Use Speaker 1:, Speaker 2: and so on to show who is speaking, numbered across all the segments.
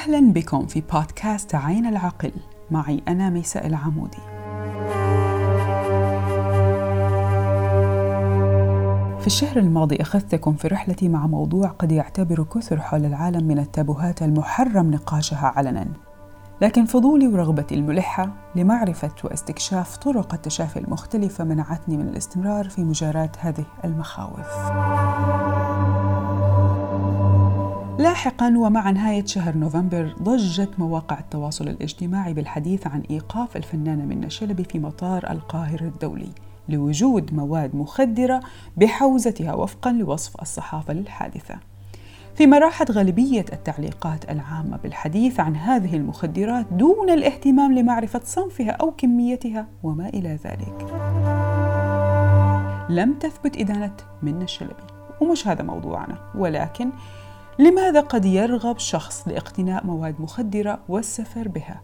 Speaker 1: أهلا بكم في بودكاست عين العقل. معي أنا ميساء العمودي. في الشهر الماضي أخذتكم في رحلتي مع موضوع قد يعتبر كثر حول العالم من التابوهات المحرم نقاشها علنا. لكن فضولي ورغبتي الملحة لمعرفة واستكشاف طرق التشافي المختلفة منعتني من الاستمرار في مجاراة هذه المخاوف. لاحقا ومع نهاية شهر نوفمبر ضجت مواقع التواصل الاجتماعي بالحديث عن إيقاف الفنانة منة شلبي في مطار القاهرة الدولي لوجود مواد مخدرة بحوزتها وفقا لوصف الصحافة للحادثة. فيما راحت غالبية التعليقات العامة بالحديث عن هذه المخدرات دون الاهتمام لمعرفة صنفها أو كميتها وما إلى ذلك. لم تثبت إدانة منة الشلبي ومش هذا موضوعنا ولكن لماذا قد يرغب شخص لاقتناء مواد مخدرة والسفر بها؟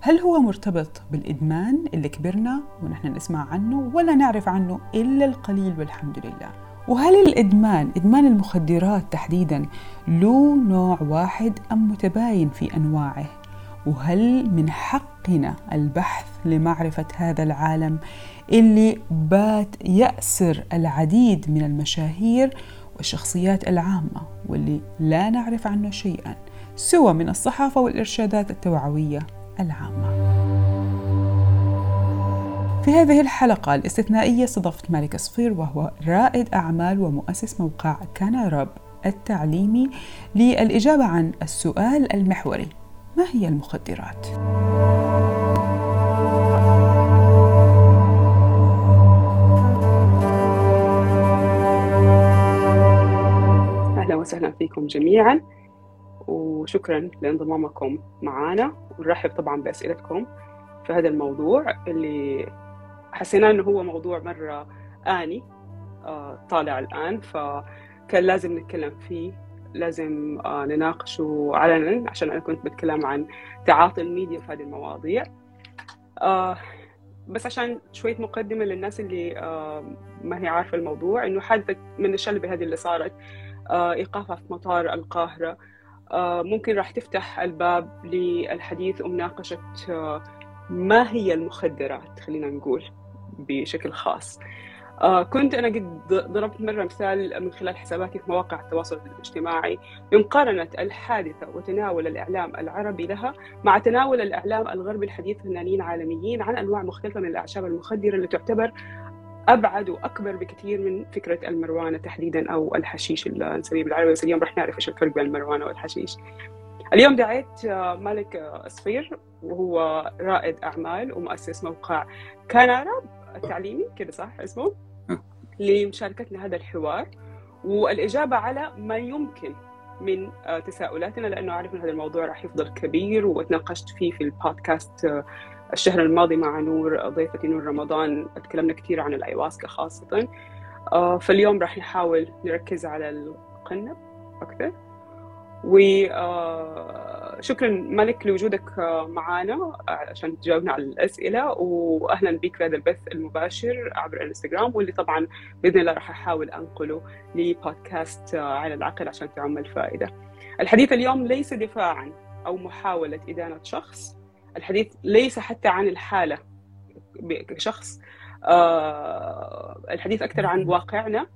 Speaker 1: هل هو مرتبط بالإدمان اللي كبرنا ونحن نسمع عنه ولا نعرف عنه إلا القليل والحمد لله؟ وهل الإدمان إدمان المخدرات تحديدا له نوع واحد أم متباين في أنواعه؟ وهل من حقنا البحث لمعرفة هذا العالم اللي بات يأسر العديد من المشاهير والشخصيات العامة واللي لا نعرف عنه شيئا سوى من الصحافة والإرشادات التوعوية العامة في هذه الحلقة الاستثنائية استضفت مالك صفير وهو رائد أعمال ومؤسس موقع كان رب التعليمي للإجابة عن السؤال المحوري ما هي المخدرات؟
Speaker 2: فيكم جميعا وشكرا لانضمامكم معنا ونرحب طبعا بأسئلتكم في هذا الموضوع اللي حسينا إنه هو موضوع مرة آني آه، طالع الآن فكان لازم نتكلم فيه لازم آه، نناقشه علنا عشان أنا كنت بتكلم عن تعاطي الميديا في هذه المواضيع. آه، بس عشان شوية مقدمة للناس اللي ما هي عارفة الموضوع إنه حادثة من الشلبة هذه اللي صارت إيقافها في مطار القاهرة. ممكن راح تفتح الباب للحديث ومناقشة ما هي المخدرات خلينا نقول بشكل خاص. آه كنت أنا قد ضربت مرة مثال من خلال حساباتي في مواقع التواصل الاجتماعي. بمقارنة الحادثة وتناول الإعلام العربي لها مع تناول الإعلام الغربي الحديث فنانين عالميين عن أنواع مختلفة من الأعشاب المخدرة اللي تعتبر أبعد وأكبر بكثير من فكرة المروانة تحديدا أو الحشيش اللي نسميه بالعربي. بس اليوم رح نعرف إيش الفرق بين المروانة والحشيش. اليوم دعيت مالك صفير وهو رائد أعمال ومؤسس موقع كنارا التعليمي كده صح اسمه؟ لمشاركتنا هذا الحوار. والإجابة على ما يمكن من تساؤلاتنا لأنه أعرف أن هذا الموضوع راح يفضل كبير وتناقشت فيه في البودكاست الشهر الماضي مع نور ضيفتي نور رمضان تكلمنا كثير عن الأيواسكا خاصة. فاليوم راح نحاول نركز على القنب أكثر. وشكرا آه، ملك لوجودك آه، معنا عشان تجاوبنا على الأسئلة. وأهلا بك في هذا البث المباشر عبر الإنستغرام واللي طبعا بإذن الله راح أحاول أنقله لبودكاست آه، على العقل عشان تعم الفائدة. الحديث اليوم ليس دفاعا أو محاولة إدانة شخص. الحديث ليس حتى عن الحالة كشخص. الحديث أكثر عن واقعنا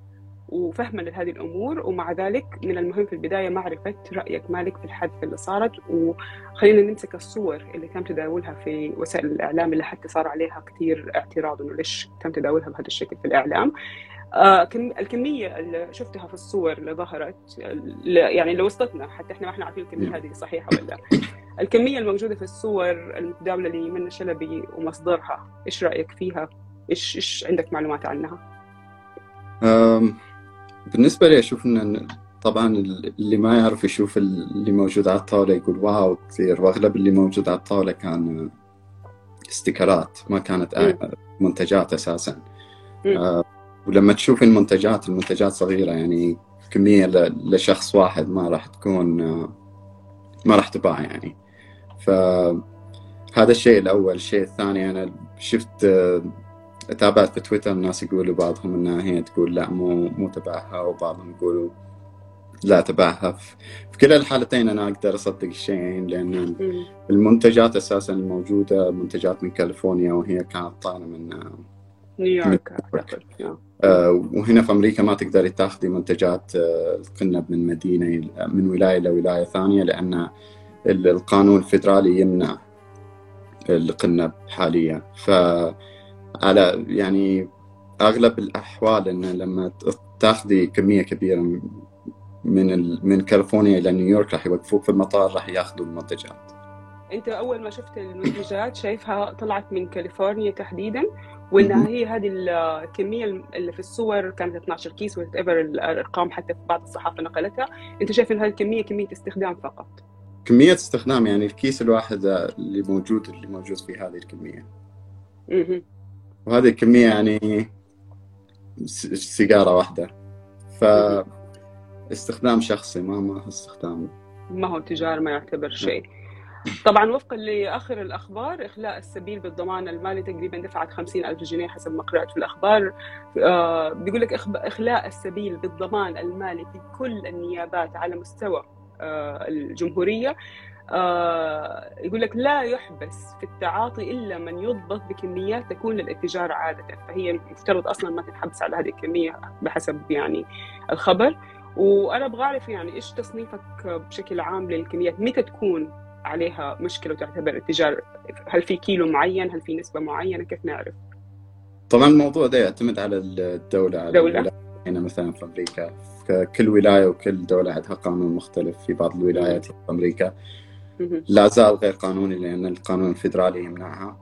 Speaker 2: وفهما لهذه الأمور ومع ذلك من المهم في البداية معرفة رأيك مالك في الحادثة اللي صارت وخلينا نمسك الصور اللي تم تداولها في وسائل الإعلام اللي حتى صار عليها كثير اعتراض إنه ليش تم تداولها بهذا الشكل في الإعلام. آه الكمية اللي شفتها في الصور اللي ظهرت يعني اللي وصلتنا حتى إحنا ما إحنا عارفين الكمية هذه صحيحة ولا الكمية الموجودة في الصور المتداولة لمنى شلبي ومصدرها إيش رأيك فيها؟ إيش إيش عندك معلومات عنها؟
Speaker 3: بالنسبة لي أشوف أن طبعا اللي ما يعرف يشوف اللي موجود على الطاولة يقول واو كثير. وأغلب اللي موجود على الطاولة كان استيكرات ما كانت منتجات أساسا. آه ولما تشوف المنتجات المنتجات صغيرة يعني كمية لشخص واحد ما راح تكون ما راح تباع يعني. فهذا الشيء الأول. الشيء الثاني أنا شفت تابعت في تويتر الناس يقولوا بعضهم إنها هي تقول لا مو مو تبعها وبعضهم يقولوا لا تبعها. في كلا الحالتين أنا أقدر أصدق الشيئين لأن المنتجات أساسا الموجوده منتجات من كاليفورنيا وهي كانت طالعة من
Speaker 2: نيويورك
Speaker 3: آه وهنا في أمريكا ما تقدري تاخذي منتجات آه القنب من مدينة من ولاية لولايه ثانية لأن القانون الفدرالي يمنع القنب حاليا. ف على يعني أغلب الأحوال إن لما تاخذي كمية كبيرة من من كاليفورنيا إلى نيويورك راح يوقفوك في المطار راح ياخذوا المنتجات.
Speaker 2: أنت أول ما شفت المنتجات شايفها طلعت من كاليفورنيا تحديدا ولا هي هذه الكمية اللي في الصور كانت 12 كيس whatever الأرقام حتى في بعض الصحافة نقلتها. أنت شايف إن هذه الكمية كمية استخدام فقط؟
Speaker 3: كمية استخدام يعني الكيس الواحد اللي موجود اللي موجود في هذه الكمية. وهذه الكمية يعني سيجارة واحدة. ف استخدام شخصي ما ما استخدام.
Speaker 2: ما هو تجارة ما يعتبر شيء. طبعا وفقا لآخر الأخبار إخلاء السبيل بالضمان المالي تقريبا دفعت 50 ألف جنيه حسب ما قرات في الأخبار. آه بيقول لك إخلاء السبيل بالضمان المالي في كل النيابات على مستوى آه الجمهورية. آه يقول لك لا يحبس في التعاطي إلا من يضبط بكميات تكون للاتجار عادة فهي مفترض أصلا ما تتحبس على هذه الكمية بحسب يعني الخبر. وأنا أبغى أعرف يعني إيش تصنيفك بشكل عام للكميات؟ متى تكون عليها مشكلة وتعتبر التجاره هل في كيلو معين هل في نسبة معينة كيف نعرف؟
Speaker 3: طبعا الموضوع ده يعتمد على الدولة على
Speaker 2: دولة.
Speaker 3: هنا مثلا في أمريكا. كل ولاية وكل دولة عندها قانون مختلف في بعض الولايات في أمريكا. لا زال غير قانوني لأن القانون الفيدرالي يمنعها.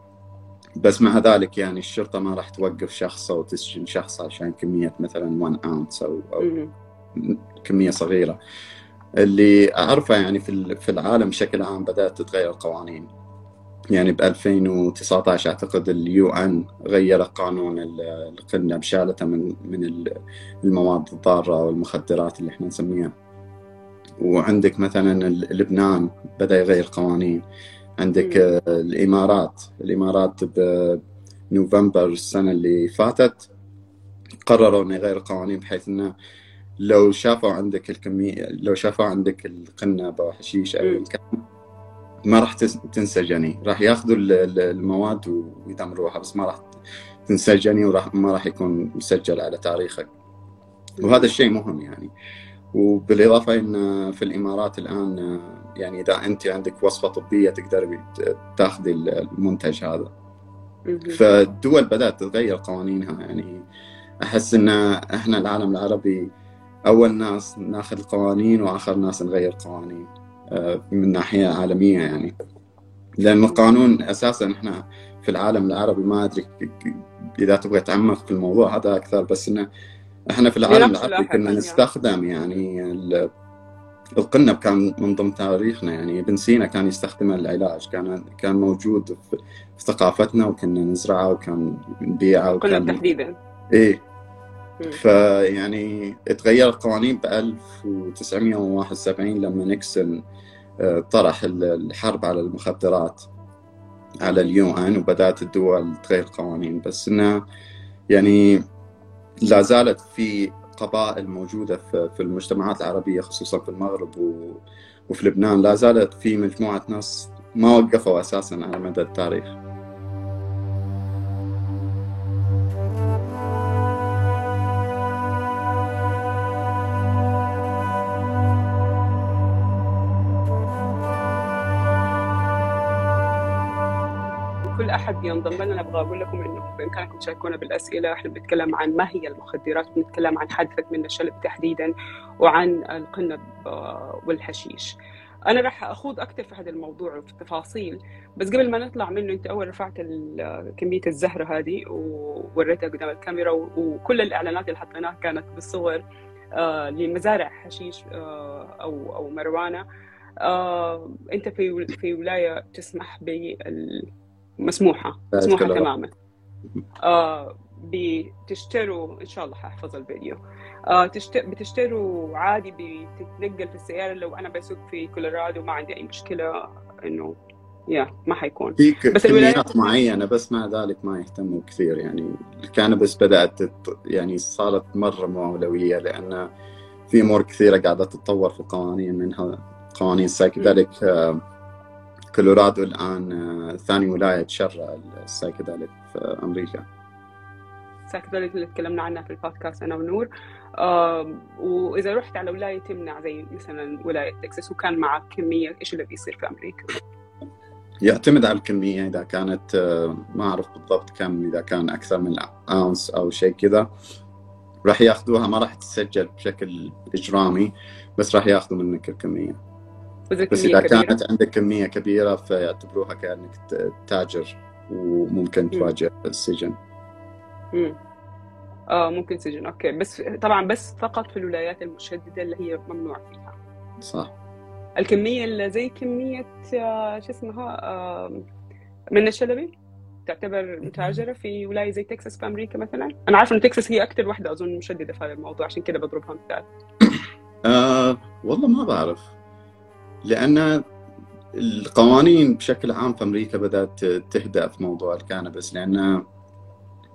Speaker 3: بس مع ذلك يعني الشرطة ما راح توقف شخص أو تسجن شخص عشان كمية مثلا 1 اونس أو أو كمية صغيرة. اللي أعرفه يعني في في العالم بشكل عام بدأت تتغير القوانين. يعني ب 2019 أعتقد اليو إن غير قانون القنة بشالته من من المواد الضارة أو المخدرات اللي إحنا نسميها. وعندك مثلا لبنان بدأ يغير قوانين. عندك الإمارات. الإمارات بنوفمبر السنة اللي فاتت قرروا إنه يغير القوانين بحيث إنه لو شافوا عندك الكمية لو شافوا عندك القنب أو حشيش أو الكلام ما راح تنسجني راح ياخذوا المواد ويدمروها بس ما راح تنسجني وراح ما راح يكون مسجل على تاريخك. وهذا الشيء مهم يعني. وبالإضافة إن في الإمارات الآن يعني إذا أنت عندك وصفة طبية تقدر تاخذي المنتج هذا. فالدول بدأت تتغير قوانينها. يعني أحس إن إحنا العالم العربي أول ناس ناخذ القوانين وآخر ناس نغير قوانين آه، من ناحية عالمية يعني. لأن القانون أساسا إحنا في العالم العربي ما أدري إذا تبغى تعمق في الموضوع هذا أكثر بس إنه إحنا في العالم العربي كنا نستخدم يعني القنب كان من ضمن تاريخنا يعني ابن سينا كان يستخدمه للعلاج كان كان موجود في, في ثقافتنا وكنا نزرعه وكان نبيعه
Speaker 2: وكان تحديدا.
Speaker 3: إيه. فيعني تغيرت القوانين ب 1971 لما نيكسون آه، طرح الحرب على المخدرات على اليو إن وبدأت الدول تغير قوانين بس إنه يعني لا زالت في قبائل موجودة في المجتمعات العربية خصوصا في المغرب وفي لبنان لا زالت في مجموعة ناس ما وقفوا أساسا على مدى التاريخ.
Speaker 2: ينضم لنا أبغى أقول لكم إنه بامكانكم تشاركونا بالأسئلة إحنا بنتكلم عن ما هي المخدرات بنتكلم عن حادثه من الشلب تحديدا وعن القنب آه، والحشيش. أنا راح أخوض أكثر في هذا الموضوع وفي التفاصيل بس قبل ما نطلع منه أنت أول رفعت كمية الزهرة هذه ووريتها قدام الكاميرا وكل الإعلانات اللي حطيناها كانت بالصور آه، لمزارع حشيش آه، أو أو مروانة. أنت في في ولاية تسمح بال مسموحة مسموحة تماما. آه بتشتروا إن شاء الله حأحفظ الفيديو. آه تشت... بتشتروا عادي بتتنقل في السيارة. لو أنا بسوق في كولورادو ما عندي أي مشكلة إنه يا ما حيكون.
Speaker 3: في بس كميات معينه بس مع ذلك ما يهتموا كثير. يعني الكانبس بدأت يعني صارت مرة مولوية لأن في أمور كثيرة قاعدة تتطور في القوانين منها قوانين ال psychedelic كولورادو الآن ثاني ولاية تشرع ال psychedelic في أمريكا.
Speaker 2: ال psychedelic اللي تكلمنا عنها في البودكاست أنا ونور. آه وإذا رحت على ولاية تمنع زي مثلا ولاية تكساس وكان معك كمية إيش اللي بيصير في أمريكا؟
Speaker 3: يعتمد على الكمية إذا كانت ما أعرف بالضبط كم إذا كان أكثر من أونس أو شيء كذا. راح ياخذوها ما راح تسجل بشكل إجرامي بس راح ياخذوا منك الكمية. بس إذا كبيرة. كانت عندك كمية كبيرة فيعتبروها كأنك تاجر وممكن تواجه السجن.
Speaker 2: امم آه ممكن سجن. أوكي. بس طبعا بس فقط في الولايات المشدده اللي هي ممنوع فيها.
Speaker 3: صح.
Speaker 2: الكمية اللي زي كمية آه شو اسمها؟ آه من الشلبي تعتبر متاجرة في ولاية زي تكساس في أمريكا مثلا؟ أنا عارفة إن تكساس هي أكثر واحدة أظن مشددة في هذا الموضوع عشان كذا بضربها مثال.
Speaker 3: آه والله ما بعرف. لأن القوانين بشكل عام في أمريكا بدأت تهدأ في موضوع الكانبس لأن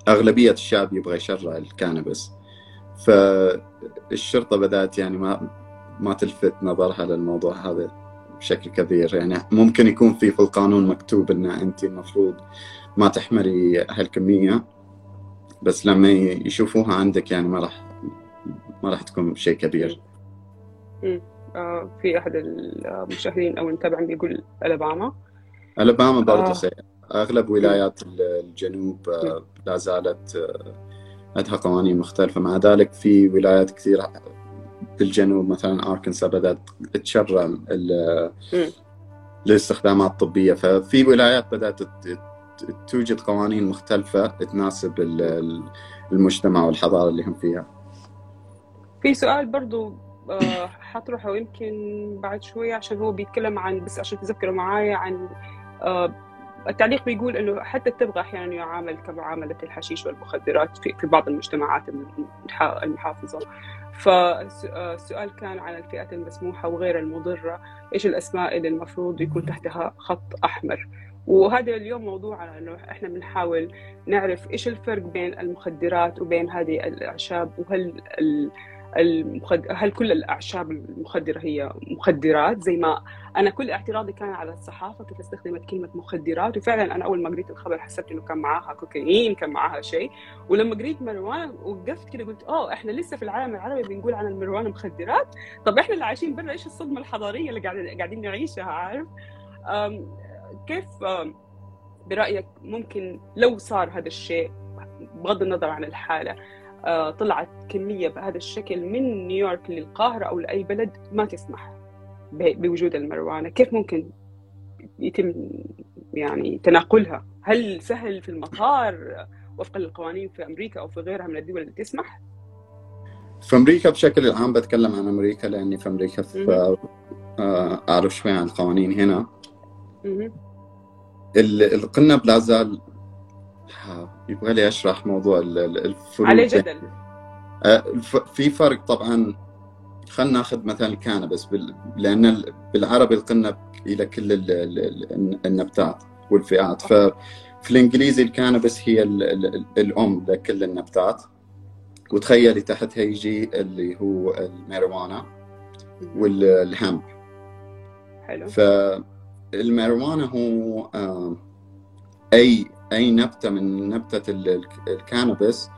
Speaker 3: أغلبية الشعب يبغى يشرع الكانبس فالشرطة بدأت يعني ما ما تلفت نظرها للموضوع هذا بشكل كبير. يعني ممكن يكون في في القانون مكتوب إن أنت المفروض ما تحملي هالكمية بس لما يشوفوها عندك يعني ما راح ما راح تكون شيء كبير.
Speaker 2: آه في أحد المشاهدين أو المتابعين بيقول ألاباما.
Speaker 3: ألاباما برضه آه. أغلب ولايات الجنوب آه لا زالت عندها قوانين مختلفة. مع ذلك في ولايات كثيرة بالجنوب مثلا اركنسا بدأت تشرع الاستخدامات الطبية. ففي ولايات بدأت توجد قوانين مختلفة تناسب المجتمع والحضارة اللي هم فيها.
Speaker 2: في سؤال برضو آه، حطرحه يمكن بعد شوية عشان هو بيتكلم عن بس عشان تذكروا معايا عن آه، التعليق بيقول إنه حتى التبغ أحيانا يعامل كمعاملة الحشيش والمخدرات في, بعض المجتمعات المحافظة. فالسؤال كان عن الفئات المسموحة وغير المضرة. إيش الأسماء اللي المفروض يكون تحتها خط أحمر؟ وهذا اليوم موضوعنا إنه إحنا بنحاول نعرف إيش الفرق بين المخدرات وبين هذه الأعشاب وهل المخد... هل كل الأعشاب المخدرة هي مخدرات؟ زي ما أنا كل اعتراضي كان على الصحافة كيف استخدمت كلمة مخدرات وفعلا أنا أول ما قريت الخبر حسبت إنه كان معاها كوكايين كان معاها شيء. ولما قريت مروان وقفت كده قلت أوه إحنا لسه في العالم العربي بنقول عن المروان مخدرات؟ طب إحنا اللي عايشين برا إيش الصدمة الحضارية اللي قاعدين نعيشها عارف؟ كيف برأيك ممكن لو صار هذا الشيء بغض النظر عن الحالة طلعت كمية بهذا الشكل من نيويورك للقاهرة أو لأي بلد ما تسمح بوجود المروانة. كيف ممكن يتم يعني تناقلها؟ هل سهل في المطار وفقا للقوانين في أمريكا أو في غيرها من الدول اللي تسمح؟
Speaker 3: في أمريكا بشكل عام بتكلم عن أمريكا لأني في أمريكا في آه، أعرف شوي عن القوانين هنا. القنب لا زال يبغى لي أشرح موضوع الفروق
Speaker 2: عليه جدل.
Speaker 3: آه، في فرق طبعا. خلينا ناخذ مثلا الكانبس لأن بالعربي القنب إلى كل النباتات والفئات. ففي الإنجليزي ال cannabis هي الأم لكل النباتات وتخيلي تحتها يجي اللي هو الماريجوانا وال hemp
Speaker 2: حلو.
Speaker 3: الماريجوانا هو أي أي نبتة من نبتة ال cannabis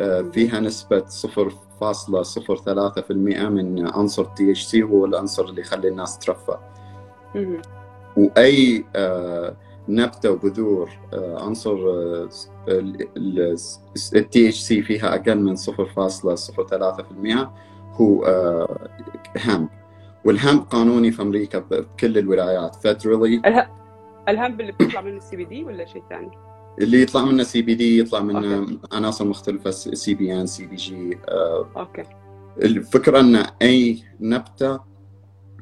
Speaker 3: آه، فيها نسبة 0.03% من عنصر THC هو العنصر اللي يخلي الناس ترفه. وأي آه، نبتة وبذور آه، عنصر ال THC فيها أقل من 0.03% هو hemp. وال hemp قانوني في أمريكا بكل الولايات. فيدرالي
Speaker 2: الهامب اللي بتطلع منه ال CBD ولا شيء ثاني؟
Speaker 3: اللي يطلع منه CBD يطلع منه عناصر مختلفة سي بي ان سي بي جي
Speaker 2: أوكي.
Speaker 3: الفكرة أن أي نبتة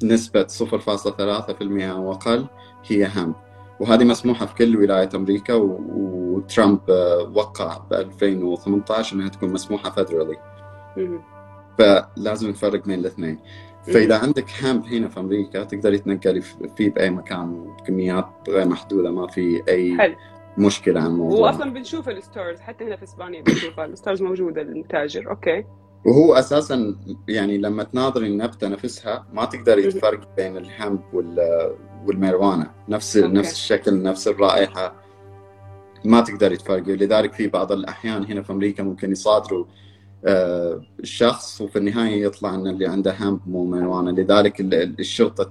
Speaker 3: نسبة 0.3% أو أقل هي hemp وهذه مسموحة في كل ولاية أمريكا وترامب آه، وقع ب 2018 إنها تكون مسموحة فدرالي فلازم نفرق بين الاثنين. فإذا عندك hemp هنا في أمريكا تقدري تنقلي فيه بأي مكان بكميات غير محدودة ما في أي حل. مشكلة عن الموضوع
Speaker 2: واصلا بنشوف ال stores حتى هنا في إسبانيا بنشوفها ال stores موجودة للتاجر okay.
Speaker 3: وهو أساسا يعني لما تناظري النبتة نفسها ما تقدري تفرق بين ال hemp والماريجوانا نفس okay. نفس الشكل نفس الرائحة. ما تقدري تفرقي لذلك في بعض الأحيان هنا في أمريكا ممكن يصادروا آه، الشخص وفي النهاية يطلع إن اللي عنده hemp مو ماريجوانا لذلك الشرطة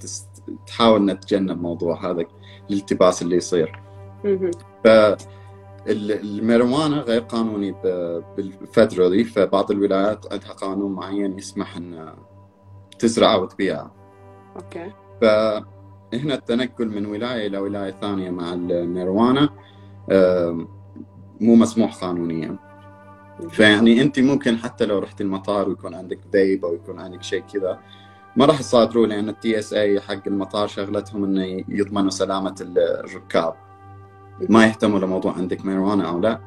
Speaker 3: تحاول إنها تتجنب موضوع هذا الالتباس اللي يصير. ف الماريجوانا غير قانوني بالفدرالي فبعض الولايات عندها قانون معين يسمح إن تزرعها وتبيعها.
Speaker 2: okay.
Speaker 3: فهنا التنقل من ولاية إلى ولاية ثانية مع الماريجوانا مو مسموح قانونيا. فيعني أنت ممكن حتى لو رحت المطار ويكون عندك فيب أو يكون عندك شيء كذا ما راح يصادروه لأن ال TSA حق المطار شغلتهم إنه يضمنوا سلامة الركاب ما يهتموا لموضوع عندك ميروانا أو لا.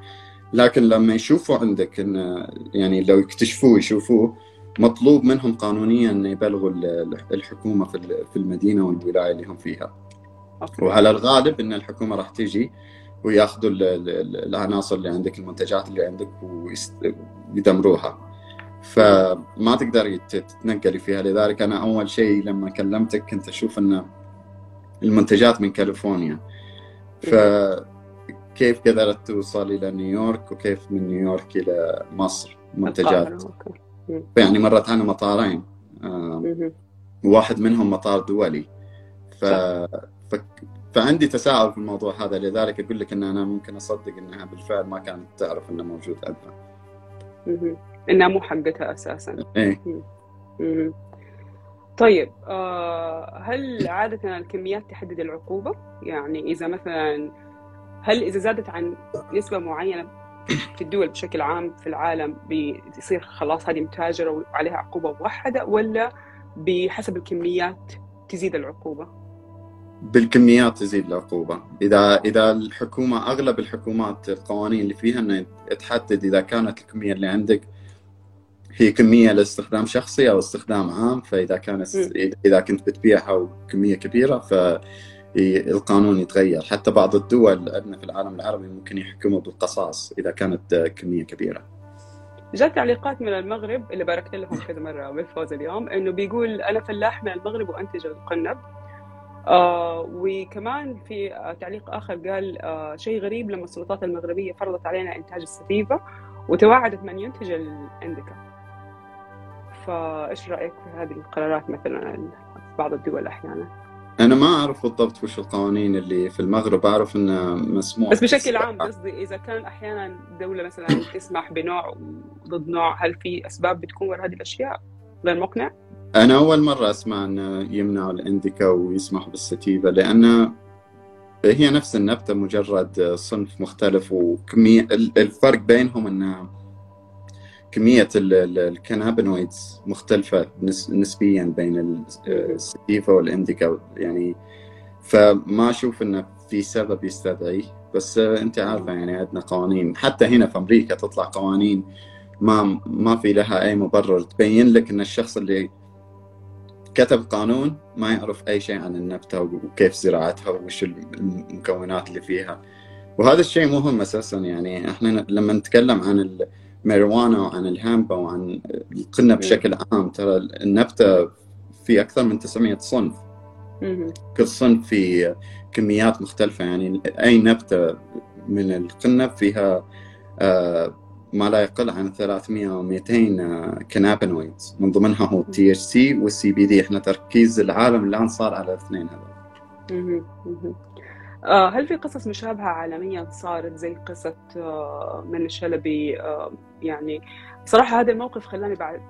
Speaker 3: لكن لما يشوفوا عندك إن يعني لو يكتشفوه يشوفوه مطلوب منهم قانونيا ان يبلغوا الحكومة في المدينة والولاية اللي هم فيها. وعلى الغالب إن الحكومة راح تيجي ويأخذوا العناصر اللي عندك المنتجات اللي عندك ويدمروها. فما تقدري تتنقلي فيها. لذلك أنا أول شيء لما كلمتك كنت أشوف إن المنتجات من كاليفورنيا. فكيف قدرت توصل إلى نيويورك وكيف من نيويورك إلى مصر منتجات؟ يعني مرت على مطارين. واحد منهم مطار دولي. ف... ف... فعندي تساؤل في الموضوع هذا لذلك أقول لك إن أنا ممكن أصدق إنها بالفعل ما كانت تعرف إنه موجود عندها.
Speaker 2: إنها مو حقتها أساسا.
Speaker 3: إيه.
Speaker 2: طيب آه هل عادة الكميات تحدد العقوبة؟ يعني إذا مثلا هل إذا زادت عن نسبة معينة في الدول بشكل عام في العالم بيصير خلاص هذه متاجرة وعليها عقوبة موحدة ولا بحسب الكميات تزيد العقوبة؟
Speaker 3: بالكميات تزيد العقوبة إذا إذا الحكومة أغلب الحكومات القوانين اللي فيها أنه تحدد إذا كانت الكمية اللي عندك هي كمية لاستخدام شخصي أو استخدام عام فإذا كانت إذا كنت بتبيعها وكمية كبيرة فالقانون يتغير. حتى بعض الدول عندنا في العالم العربي ممكن يحكموا بالقصاص إذا كانت كمية كبيرة.
Speaker 2: جات تعليقات من المغرب اللي باركت لهم كذا مرة بالفوز اليوم إنه بيقول أنا فلاح من المغرب وأنتج القنب. آه وكمان في تعليق آخر قال آه شيء غريب لما السلطات المغربية فرضت علينا إنتاج السفيفة وتوعدت من ينتج الانديكا فإيش رأيك في هذه القرارات مثلا في بعض الدول أحيانا؟
Speaker 3: أنا ما أعرف بالضبط وش القوانين اللي في المغرب أعرف إنه مسموح
Speaker 2: بس بشكل عام قصدي إذا كان أحيانا دولة مثلا تسمح بنوع ضد نوع هل في أسباب بتكون وراء هذه الأشياء غير مقنع؟
Speaker 3: أنا أول مرة أسمع أنه يمنعوا الإنديكا ويسمحوا بالستيفا لأن هي نفس النبتة مجرد صنف مختلف وكمية الفرق بينهم أن كمية الكنابينويدز مختلفة نسبيا بين الستيفا والإنديكا يعني فما أشوف أنه في سبب يستدعيه بس أنت عارفة يعني عندنا قوانين. حتى هنا في أمريكا تطلع قوانين ما ما في لها أي مبرر. تبين لك أن الشخص اللي كتب قانون ما يعرف أي شيء عن النبتة وكيف زراعتها وش المكونات اللي فيها. وهذا الشيء مهم أساسا. يعني إحنا لما نتكلم عن الماريجوانا وعن ال hemp وعن القنب بشكل عام ترى النبتة في أكثر من 900 صنف. كل صنف في كميات مختلفة يعني أي نبتة من القنب فيها آه ما لا يقل عن 300 أو 200 cannabinoids من ضمنها هو ال THC وال CBD إحنا تركيز العالم الآن صار على الاثنين هذول.
Speaker 2: آه، هل في قصص مشابهة عالميا صارت زي قصة آه، من الشلبي؟ آه، يعني صراحة هذا الموقف خلاني بعد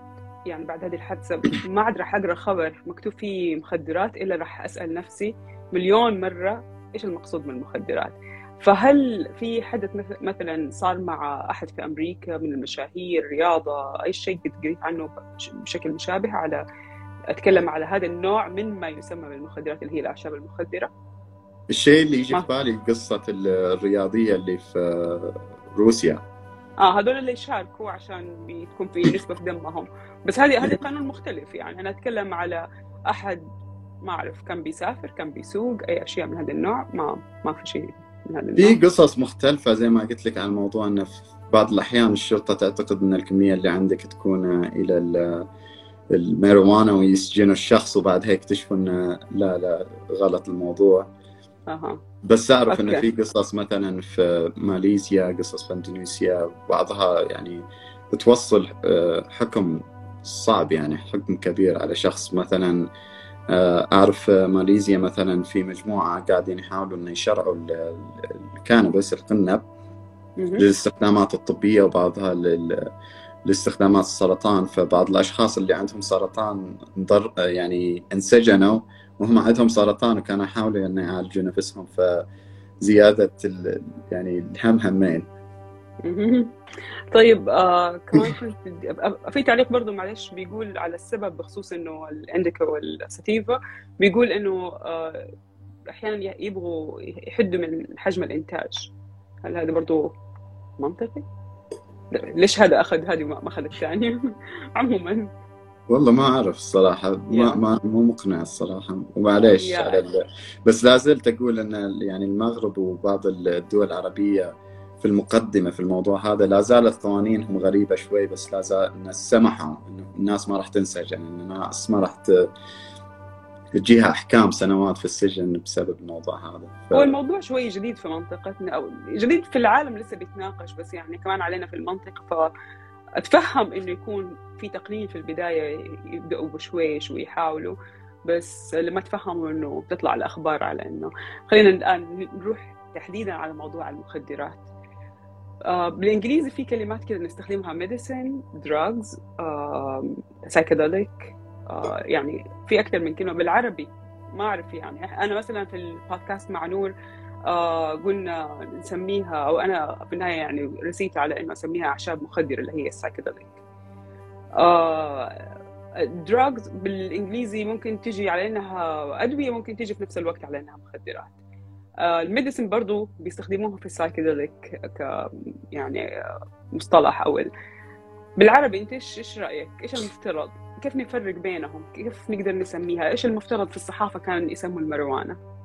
Speaker 2: يعني بعد هذه الحادثة ما عاد راح أقرأ خبر مكتوب فيه مخدرات إلا راح أسأل نفسي مليون مرة إيش المقصود من المخدرات؟ فهل في حدث مثلا صار مع أحد في أمريكا من المشاهير رياضة أي شيء قد قريت عنه بشكل مشابه على أتكلم على هذا النوع من ما يسمى بالمخدرات اللي هي الأعشاب المخدرة؟
Speaker 3: الشيء اللي يجي في بالي قصة الرياضية اللي في روسيا.
Speaker 2: آه هذول اللي يشاركوا عشان بتكون في نسبة في دمهم بس هذه هذه قانون مختلف. يعني أنا أتكلم على أحد ما أعرف كان بيسافر كان بيسوق أي أشياء من هذا النوع. ما ما في شيء
Speaker 3: في قصص مختلفة زي ما قلت لك عن موضوع إنه بعض الأحيان الشرطة تعتقد أن الكمية اللي عندك تكون إلى الميروانا ويسجنوا الشخص وبعدها يكتشفوا أنه لا لا غلط الموضوع.
Speaker 2: أها
Speaker 3: بس أنه
Speaker 2: أوكي.
Speaker 3: في قصص مثلا في ماليزيا قصص في إندونيسيا بعضها يعني بتوصل آه، حكم صعب يعني حكم كبير على شخص مثلا آه، أعرف في ماليزيا مثلا في مجموعة قاعدين يحاولوا أن يشرعوا ال- ال- الكانبس القنب. للاستخدامات الطبية وبعضها لل... لاستخدامات السرطان فبعض الأشخاص اللي عندهم سرطان انضر يعني انسجنوا وهم عندهم سرطان وكانوا يحاولوا أن يعالجوا نفسهم فزيادة. يعني الهم همين.
Speaker 2: طيب آه كمان كنت في تعليق برضو معلش بيقول على السبب بخصوص إنه الإنديكا والساتيفا بيقول إنه آه أحيانا يبغوا يحدوا من حجم الإنتاج هل هذا برضو منطقي؟ ليش هذا اخذ هذه ما اخذ الثاني؟ عموما
Speaker 3: والله ما أعرف الصراحة ما. ما مو مقنع الصراحة ومعليش. على ال... بس لا زلت أقول أن ال- يعني المغرب وبعض الدول العربية في المقدمة في الموضوع هذا لا زالت قوانينهم غريبة شوي بس لا زال الناس سمحوا إنه الناس ما راح تنسجن إن الناس ما راح ت... تجيها أحكام سنوات في السجن بسبب الموضوع هذا ف...
Speaker 2: هو الموضوع شوي جديد في منطقتنا أو جديد في العالم لسه بيتناقش بس يعني كمان علينا في المنطقة فاتفهم إنه يكون في تقنين في البداية يبدأوا بشويش ويحاولوا بس لما تفهموا إنه بتطلع الأخبار على إنه. خلينا الآن نروح تحديدا على موضوع المخدرات. آه بالإنجليزي في كلمات كده نستخدمها آه psychedelic آه يعني في أكثر من كلمة. بالعربي ما أعرف يعني. أنا مثلا في البودكاست مع نور قلنا نسميها أو أنا في النهاية يعني رسيت على إنه أسميها أعشاب مخدرة اللي هي السايكيدليك آه drugs بالإنجليزي ممكن تجي على إنها أدوية ممكن تجي في نفس الوقت على إنها مخدرات آه ال medicine برضو بيستخدموها في ال psychedelic ك يعني آه، مصطلح أو ال- بالعربي أنت إيش إيش رأيك؟ إيش المفترض؟ كيف نفرق بينهم؟ كيف نقدر نسميها؟ إيش المفترض في الصحافة كان يسموا الماريجوانا؟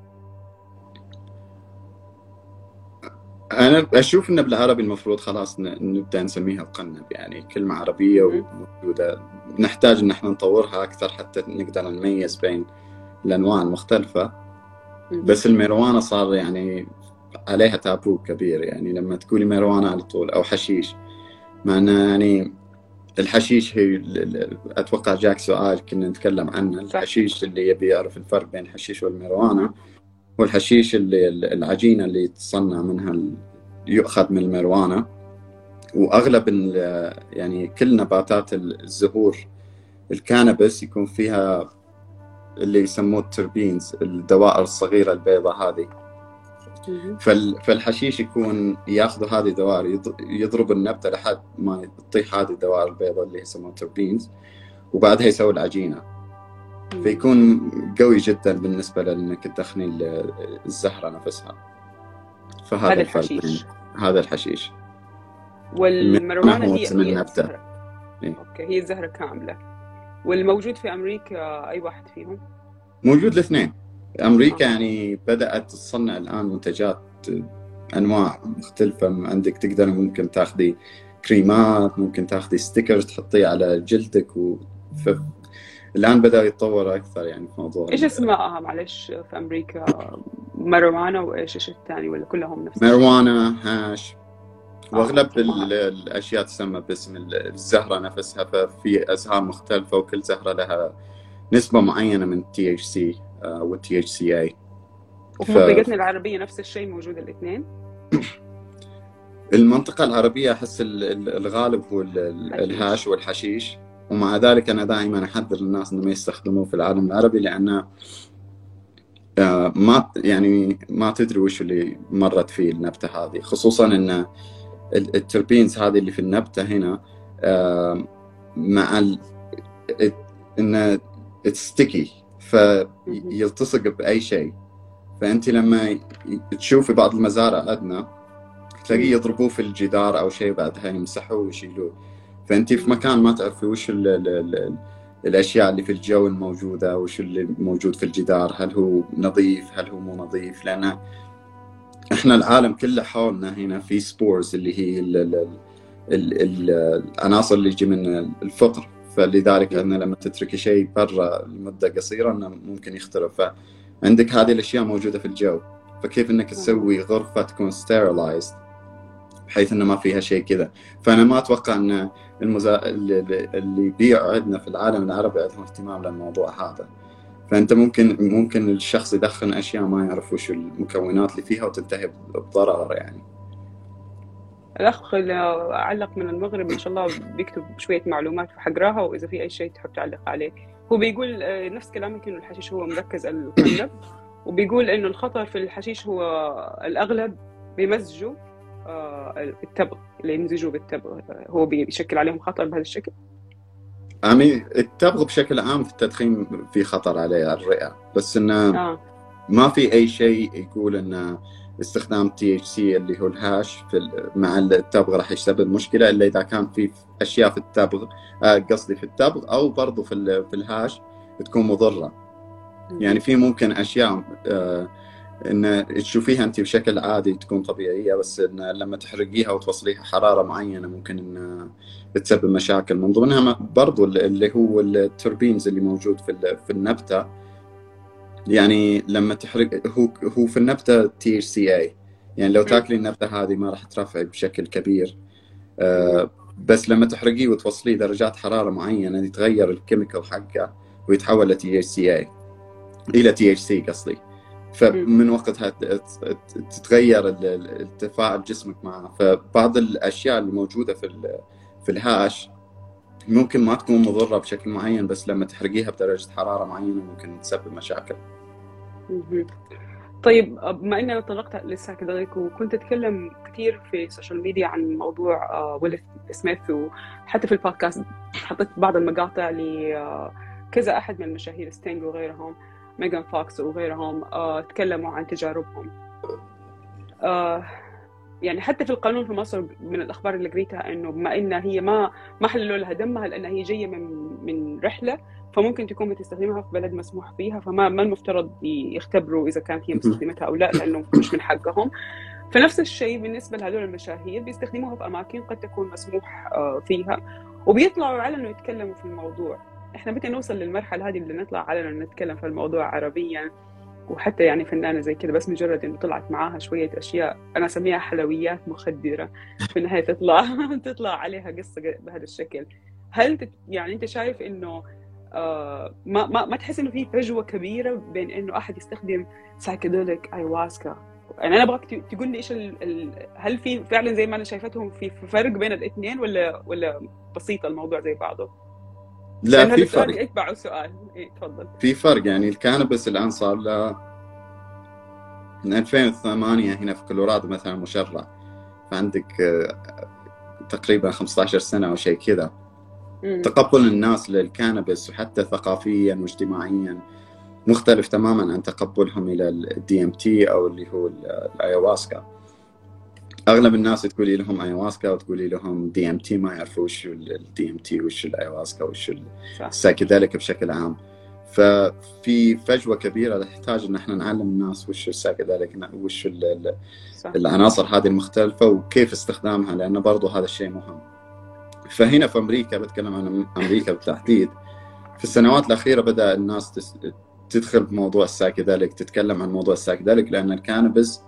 Speaker 3: أنا أشوف إن بالعربي المفروض خلاص ن- نبدأ نسميها القنب يعني كلمة عربية
Speaker 2: مهم.
Speaker 3: وموجودة نحتاج إن إحنا نطورها أكثر حتى نقدر نميز بين الأنواع المختلفة بس الميروانا صار يعني عليها تابو كبير يعني لما تقولي ميروانا على طول أو حشيش مع إنه يعني الحشيش هي أتوقع جاك سؤال كنا نتكلم عنه. الحشيش اللي يبي يعرف الفرق بين الحشيش والميروانا والحشيش اللي العجينة اللي تصنع منها يؤخذ من الميروانا وأغلب ال- يعني كل نباتات الزهور الكانبس يكون فيها اللي يسموه التربينز الدوائر الصغيرة البيضاء هذه. فالحشيش يكون ياخذوا هذه الدوائر يض- يضرب النبتة لحد ما تطيح هذه الدوائر البيضاء اللي يسموها تربينز وبعدها يسوي العجينة. فيكون قوي جدا بالنسبة لأنك تدخني ال- الزهرة نفسها. فهذا
Speaker 2: هذا الحشيش.
Speaker 3: هذا الحشيش
Speaker 2: والماريجوانا
Speaker 3: هو
Speaker 2: هي
Speaker 3: اسم
Speaker 2: هي. الزهرة
Speaker 3: إيه.
Speaker 2: okay هي الزهرة كاملة والموجود في أمريكا أي واحد فيهم؟
Speaker 3: موجود الاثنين أمريكا
Speaker 2: آه.
Speaker 3: يعني بدأت تصنع الآن منتجات أنواع مختلفة عندك تقدر ممكن تاخذي كريمات ممكن تاخذي stickers تحطيه على جلدك و... ف... الآن بدأ يتطور أكثر يعني في موضوع
Speaker 2: إيش اسمائها معلش في أمريكا؟ ماريجوانا وإيش إيش الثاني ولا كلهم نفس؟
Speaker 3: ماريجوانا hash
Speaker 2: آه، وأغلب.
Speaker 3: ال- الأشياء تسمى باسم ال- الزهرة نفسها ففي أزهار مختلفة وكل زهرة لها نسبة معينة من ال THC وال THCA
Speaker 2: وفي
Speaker 3: ف-
Speaker 2: منطقتنا العربية نفس الشيء موجود الاثنين؟
Speaker 3: المنطقة العربية أحس ال- ال- الغالب هو. ال hash والحشيش ومع ذلك أنا دائما أحذر الناس انه ما يستخدموه في العالم العربي لأنه آه، ما يعني ما تدري وش اللي مرت فيه النبتة هذه خصوصا إن ال- التربينز هذه اللي في النبتة هنا آه، مع ال... انه ستيكي فيلتصق بأي شيء. فأنت لما تشوفي بعض المزارع عندنا تلاقيه يضربوه في الجدار أو شيء بعدها يمسحوه ويشيلوه. فأنت في مكان ما تعرفي وش ال ال ال الأشياء اللي في الجو الموجودة وش اللي موجود في الجدار هل هو نظيف هل هو مو نظيف؟ لأن إحنا العالم كله حولنا هنا في spores اللي هي ال ال ال ال العناصر اللي يجي من الفطر. فلذلك انه لما تتركي شيء برا لمدة قصيرة إنه ممكن يخترب فعندك هذه الأشياء موجودة في الجو. فكيف إنك تسوي غرفة تكون sterilized بحيث إنه ما فيها شيء كذا. فأنا ما أتوقع إن المزا... اللي يبيعوا عندنا في العالم العربي عندهم اهتمام للموضوع هذا. فأنت ممكن ممكن الشخص يدخن أشياء ما يعرف وش المكونات اللي فيها وتنتهي بضرر يعني.
Speaker 2: الأخ اللي علق من المغرب ما شاء الله بيكتب شوية معلومات فحقراها وإذا في أي شيء تحب تعلق عليه. هو بيقول آه، نفس كلامك إنه الحشيش هو مركز القلب وبيقول إنه الخطر في الحشيش هو الأغلب بيمزجوا آه، التبغ اللي يمزجوا بالتبغ هو بيشكل عليهم خطر بهذا الشكل؟
Speaker 3: يعني التبغ بشكل عام في التدخين في خطر عليه الرئة بس إنه آه. ما في أي شيء يقول إنه استخدام THC اللي هو الهاش في مع التبغ راح يسبب مشكلة إلا إذا كان في أشياء في التبغ آه، قصدي في التبغ أو برضو في في الهاش تكون مضرة. يعني في ممكن أشياء آه، إن تشوفيها انت بشكل عادي تكون طبيعية بس إن لما تحرقيها وتوصليها حرارة معينة ممكن إن تسبب مشاكل. من ضمنها برضو اللي هو ال terpenes اللي موجود في في النبتة. يعني لما تحرق هو هو في النبتة THCA يعني لو تاكلي النبتة هذه ما راح ترفعي بشكل كبير. آه بس لما تحرقيه وتوصليه درجات حرارة معينة يتغير ال chemical حقه ويتحول ل تي اتش سي اي إلى تي اتش سي قصدي. فمن وقتها تتغير التفاعل جسمك معها. فبعض الأشياء اللي موجودة في في الهاش ممكن ما تكون مضرة بشكل معين بس لما تحرقيها بدرجة حرارة معينة ممكن تسبب مشاكل.
Speaker 2: طيب بما إننا تطرقت لل psychedelic وكنت اتكلم كثير في ال social media عن موضوع آه، ويل سميث وحتى في البودكاست. حطيت بعض المقاطع لكذا أحد من المشاهير ستينج وغيرهم. ميغان فوكس وغيرهم آه، تكلموا عن تجاربهم. آه، يعني حتى في القانون في مصر من الأخبار اللي قريتها إنه بما انها هي ما ما حللوا لها دمها لأنها هي جاية من من رحلة فممكن تكون بتستخدمها في بلد مسموح فيها فما ما المفترض يختبروا إذا كانت هي مستخدمتها أو لا لأنه مش من حقهم. فنفس الشيء بالنسبة لهذول المشاهير بيستخدموها في أماكن قد تكون مسموح آه، فيها وبيطلعوا علنا يتكلموا في الموضوع. إحنا متى نوصل للمرحلة هذه اللي نطلع علنا نتكلم في الموضوع عربيا؟ وحتى يعني فنانة زي كذا بس مجرد إنه طلعت معاها شوية أشياء أنا أسميها حلويات مخدرة. في النهاية تطلع تطلع عليها قصة بهذا الشكل. هل تت يعني أنت شايف إنه آه ما ما ما تحس إنه في فجوة كبيرة بين إنه أحد يستخدم psychedelic ayahuasca يعني أنا أبغاك تقول لي إيش هل في فعلا زي ما أنا شايفتهم في فرق بين الإثنين ولا ولا بسيطه الموضوع زي بعضه؟
Speaker 3: لا في فرق.
Speaker 2: اتبعوا سؤال. إيه تفضل.
Speaker 3: في فرق يعني ال cannabis الآن صار له من 2008 هنا في كولورادو مثلا مشرع. فعندك آه، تقريبا 15 سنة أو شيء كذا. تقبل الناس لل cannabis وحتى ثقافيا واجتماعيا مختلف تماما عن تقبلهم إلى ال DMT أو اللي هو ال ayahuasca. أغلب الناس تقولي لهم ayahuasca وتقولي لهم DMT ما يعرفوا وش ال DMT وش ال ayahuasca وش ال psychedelic بشكل عام. ففي فجوة كبيرة تحتاج إن إحنا نعلم الناس وش ال psychedelic وش العناصر هذه المختلفة وكيف استخدامها لأنه برضو هذا الشيء مهم. فهنا في أمريكا بتكلم عن أمريكا بالتحديد. في السنوات الأخيرة بدأ الناس تدخل بموضوع ال psychedelic تتكلم عن موضوع ال psychedelic لأن ال cannabis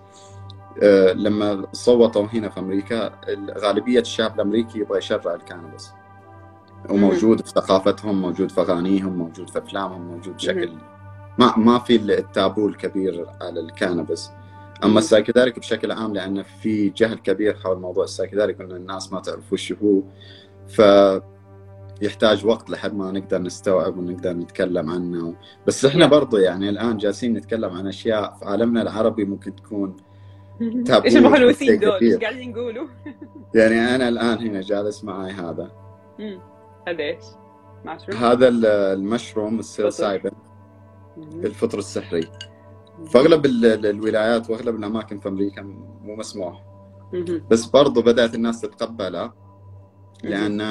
Speaker 3: لما صوتوا هنا في أمريكا غالبية الشعب الأمريكي يبغى يشرع ال cannabis وموجود في ثقافتهم موجود في أغانيهم موجود في أفلامهم موجود بشكل ما ما في التابو الكبير على ال cannabis أما ال psychedelic بشكل عام لأن في جهل كبير حول موضوع ال psychedelic ان الناس ما تعرف وش هو. ف يحتاج وقت لحد ما نقدر نستوعب ونقدر نتكلم عنه. بس إحنا برضو يعني الآن جالسين نتكلم عن أشياء في عالمنا العربي ممكن تكون
Speaker 2: إيش المحلوسين دول؟ إيش قاعدين يقولوا؟
Speaker 3: يعني أنا الآن هنا جالس معي هذا.
Speaker 2: هذا إيش؟
Speaker 3: هذا المشروم السايبن الفطر السحري. فأغلب الولايات وأغلب الأماكن في أمريكا مو مسموح بس برضو بدأت الناس تتقبله لأن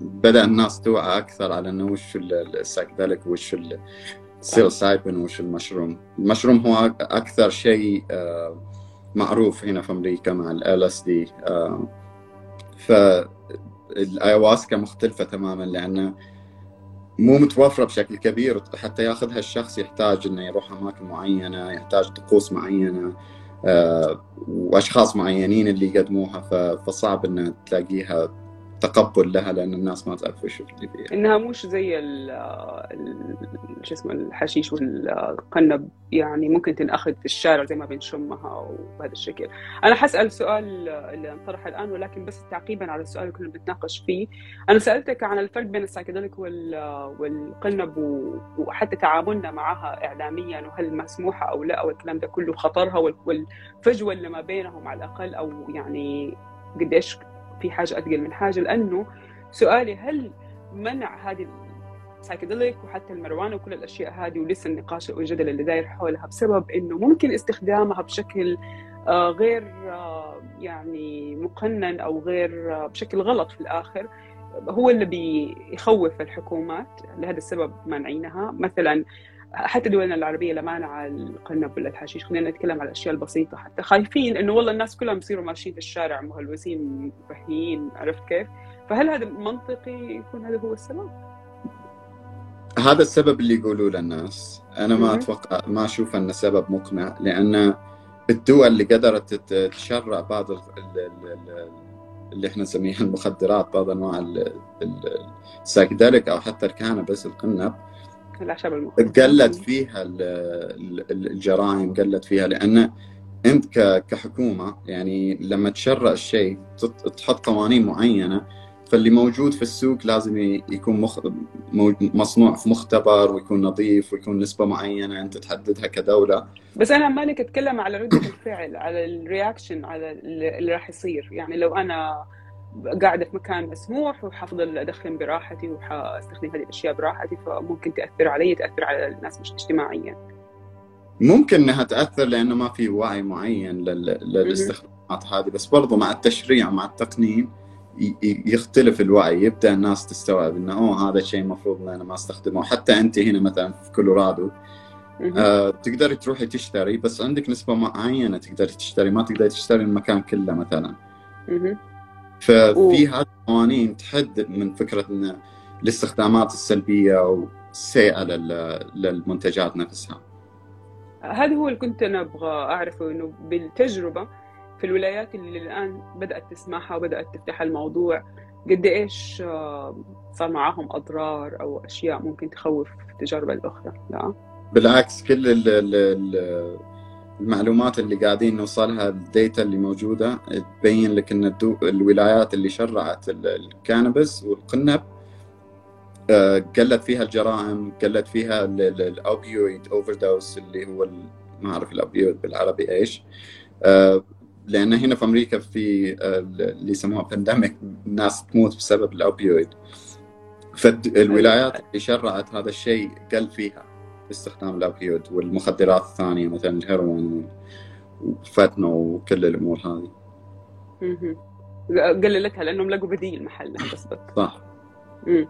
Speaker 3: بدأ الناس توعى أكثر على إنه وش ال psychedelic وش ال psilocybin وش ال mushroom. ال mushroom هو أكثر شيء آه، معروف هنا في أمريكا مع LSD فال ayahuasca مختلفة تماما لأنه مو متوفرة بشكل كبير حتى ياخذها الشخص يحتاج إنه يروح أماكن معينة يحتاج طقوس معينة آه، وأشخاص معينين اللي يقدموها فصعب ان تلاقيها تقبل لها لأن الناس ما تعرف وش اللي فيها.
Speaker 2: إنها مش زي شو اسمه الحشيش والقنب يعني ممكن تنأخذ في الشارع زي ما بنشمها وبهذا الشكل. أنا حسأل سؤال اللي انطرح الآن ولكن بس تعقيبا على السؤال اللي كنا بنتناقش فيه. أنا سألتك عن الفرق بين السايكيدليك والقنب وحتى تعاملنا معها اعلاميا وهل مسموحة أو لا والكلام ده كله خطرها والفجوة اللي ما بينهم على الأقل أو يعني قديش في حاجة اثقل من حاجة لأنه سؤالي هل منع هذه السايكيدليك وحتى المروانة وكل الأشياء هذه ولسه النقاش والجدل اللي داير حولها بسبب إنه ممكن استخدامها بشكل آه، غير آه، يعني مقنن أو غير آه، بشكل غلط في الآخر هو اللي بيخوف الحكومات لهذا السبب مانعينها مثلا حتى دولنا العربية لمانع القنب ولا الحشيش خلينا نتكلم على الأشياء البسيطة حتى خايفين إنه والله الناس كلهم بيصيروا ماشيين في الشارع مهلوسين مفهيين عرفت كيف؟ فهل هذا منطقي يكون هذا هو السبب؟
Speaker 3: هذا السبب اللي يقولوه للناس أنا ما أتوقع ما أشوف انه سبب مقنع لأن الدول اللي قدرت تشرع بعض اللي إحنا نسميها المخدرات بعض أنواع ال psychedelic أو حتى ال cannabis القنب
Speaker 2: الأعشاب
Speaker 3: المختلفه قلت فيها الجرائم قلت فيها لأن أنت كحكومة يعني لما تشرع الشيء تحط قوانين معينة فاللي موجود في السوق لازم يكون مخ... مصنوع في مختبر ويكون نظيف ويكون نسبة معينة أنت تحددها كدولة.
Speaker 2: بس أنا مالك أتكلم على ردة الفعل على ال reaction على اللي راح يصير. يعني لو أنا قاعدة في مكان مسموح وحفضل أدخن براحتي وحأستخدم هذه الأشياء براحتي فممكن تأثر علي تأثر على الناس مش اجتماعيا.
Speaker 3: ممكن إنها تأثر لأنه ما في وعي معين للاستخدامات هذه بس برضو مع التشريع مع التقنين يختلف الوعي يبدأ الناس تستوعب إنه أوه هذا الشيء المفروض إن أنا ما أستخدمه. حتى أنت هنا مثلا في كولورادو آه تقدري تروحي تشتري بس عندك نسبة معينة تقدري تشتري ما تقدري تشتري المكان كله مثلا. ففي هذه القوانين تحد من فكرة إن الاستخدامات السلبية أو السيئه للمنتجات نفسها.
Speaker 2: هذا هو اللي كنت أنا أبغى أعرفه إنه بالتجربة في الولايات اللي الان بدأت تسمعها وبدأت تفتح الموضوع قد إيش آه، صار معاهم أضرار أو أشياء ممكن تخوف التجارب الأخرى؟ لا؟
Speaker 3: بالعكس كل ال ال المعلومات اللي قاعدين نوصلها الديتا اللي موجودة تبين لك إن الولايات اللي شرعت ال cannabis والقنب آه، قلت فيها الجرائم قلت فيها ال opioid overdose اللي هو ما أعرف ال opioid بالعربي إيش. آه، لأن هنا في أمريكا في آه، اللي يسموها pandemic الناس تموت بسبب ال opioid. فالولايات اللي شرعت هذا الشيء قل فيها. استخدام ال opioid والمخدرات الثانية مثلا الهيروين والفتنة وكل الأمور هذه.
Speaker 2: قللتها لأنهم لقوا بديل محلها بس
Speaker 3: صح.
Speaker 2: مم.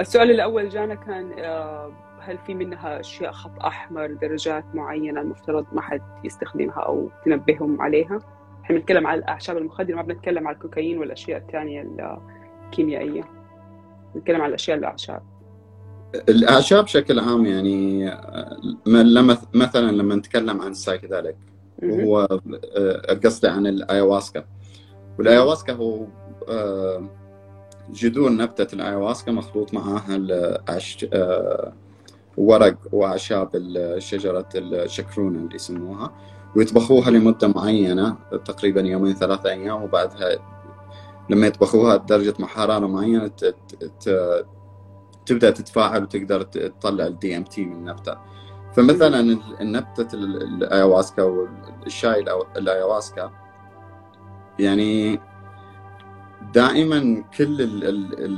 Speaker 2: السؤال الأول جانا كان آه، هل في منها أشياء خط أحمر درجات معينة المفترض ما حد يستخدمها أو تنبههم عليها؟ إحنا بنتكلم على الأعشاب المخدرة ما بنتكلم على الكوكايين والأشياء الثانية الكيميائية. بنتكلم على الأشياء الأعشاب.
Speaker 3: الأعشاب بشكل عام يعني لما مثلا لما نتكلم عن السايكيدليك هو آه، قصدي عن الأيواسكا. والأيواسكا هو آه، جذور نبتة الأيواسكا مخلوط معاها آه، ورق وأعشاب شجرة الشكرونة اللي يسموها. ويطبخوها لمدة معينة تقريبا يومين ثلاثة أيام وبعدها لما يطبخوها درجة حرارة معينة تبدأ تتفاعل وتقدر تطلع ال DMT من النبتة. فمثلا النبتة ال ayahuasca والشاي ال ayahuasca يعني دائما كل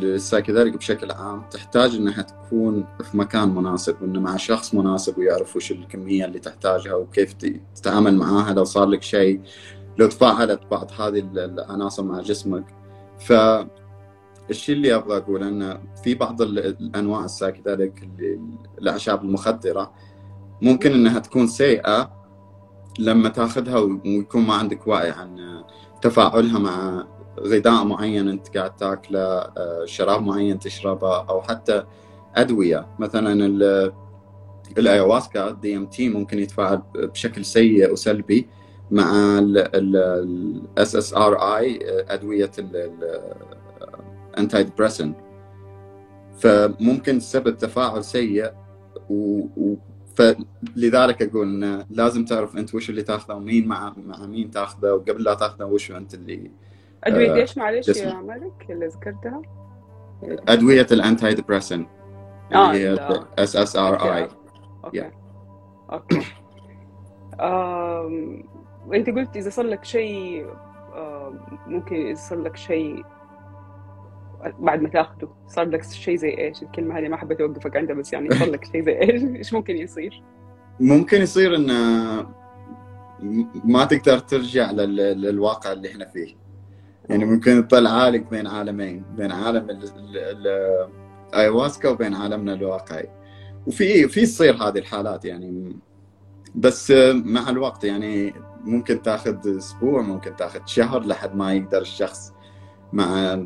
Speaker 3: السايكيدليك بشكل عام تحتاج إنها تكون في مكان مناسب وإنه مع شخص مناسب ويعرف وش الكمية اللي تحتاجها وكيف تتعامل معاها. لو صار لك شيء لو تفاعلت بعض هذه العناصر مع جسمك. ف الشيء اللي أبغى أقوله إنه في بعض الأنواع السايكيدليك الأعشاب المخدرة ممكن إنها تكون سيئة لما تاخذها ويكون ما عندك وعي عن تفاعلها مع غذاء معين أنت قاعد تاكله شراب معين تشربه أو حتى أدوية. مثلا الأيواسكا دي إم تي ممكن يتفاعل بشكل سيء وسلبي مع ال SSRI أدوية ال antidepressant فممكن تسبب تفاعل سيء و, و فلذلك أقول انه لازم تعرف أنت وش اللي تاخذه ومين مع مع مين تاخذه وقبل لا تاخذه وش أنت اللي
Speaker 2: ادويه إيش معلش يا مالك اللي ذكرتها؟
Speaker 3: أدوية ال antidepressant اللي هي SSRI
Speaker 2: أوكي أوكي. أنت قلت إذا صار لك شيء ممكن صار لك شيء بعد ما تاخده. صار لك شيء زي إيش؟ الكلمة هذه ما حبيت أوقفك عندها بس يعني صار لك شيء زي إيش؟ إيش ممكن يصير؟
Speaker 3: ممكن يصير إن ما تقدر ترجع للواقع اللي إحنا فيه. يعني ممكن تضل عالق بين عالمين بين عالم الايواسكا وبين عالمنا الواقعي. وفي في تصير هذه الحالات يعني. بس مع الوقت يعني ممكن تاخذ أسبوع ممكن تاخذ شهر لحد ما يقدر الشخص مع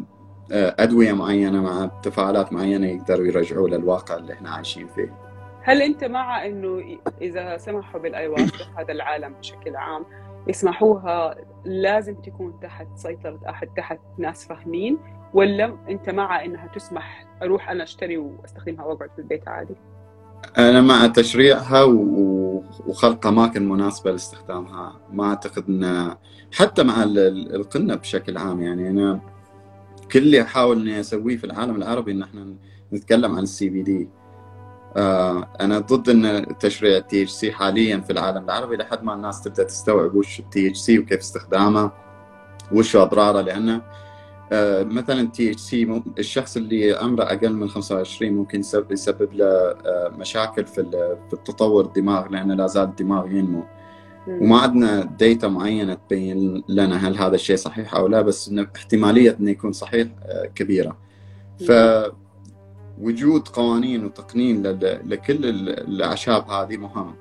Speaker 3: أدوية معينة مع تفاعلات معينة يقدروا يرجعوا للواقع اللي إحنا عايشين فيه.
Speaker 2: هل أنت مع إنه إذا سمحوا بالايواسكا هذا العالم بشكل عام يسمحوها لازم تكون تحت سيطرة أحد تحت ناس فاهمين ولا أنت مع إنها تسمح أروح أنا أشتري وأستخدمها وأقعد في البيت عادي؟
Speaker 3: أنا مع تشريعها وخلق أماكن مناسبة لاستخدامها ما أعتقد ان حتى مع القنب بشكل عام يعني أنا كل اللي أحاول إني أسويه في العالم العربي إن إحنا نتكلم عن ال CBD أنا ضد إن تشريع ال THC حاليا في العالم العربي لحد ما الناس تبدأ تستوعب وش ال THC وكيف استخدامه وش أضراره لأنه آه، مثلا THC الشخص اللي عمره أقل من 25 ممكن يسبب له آه، مشاكل في في التطور الدماغ لأنه لا زال الدماغ ينمو. وما عندنا data معينه تبين لنا هل هذا الشيء صحيح أو لا بس احتماليه انه يكون صحيح آه، كبيره ف وجود قوانين وتقنين لكل الاعشاب هذه مهم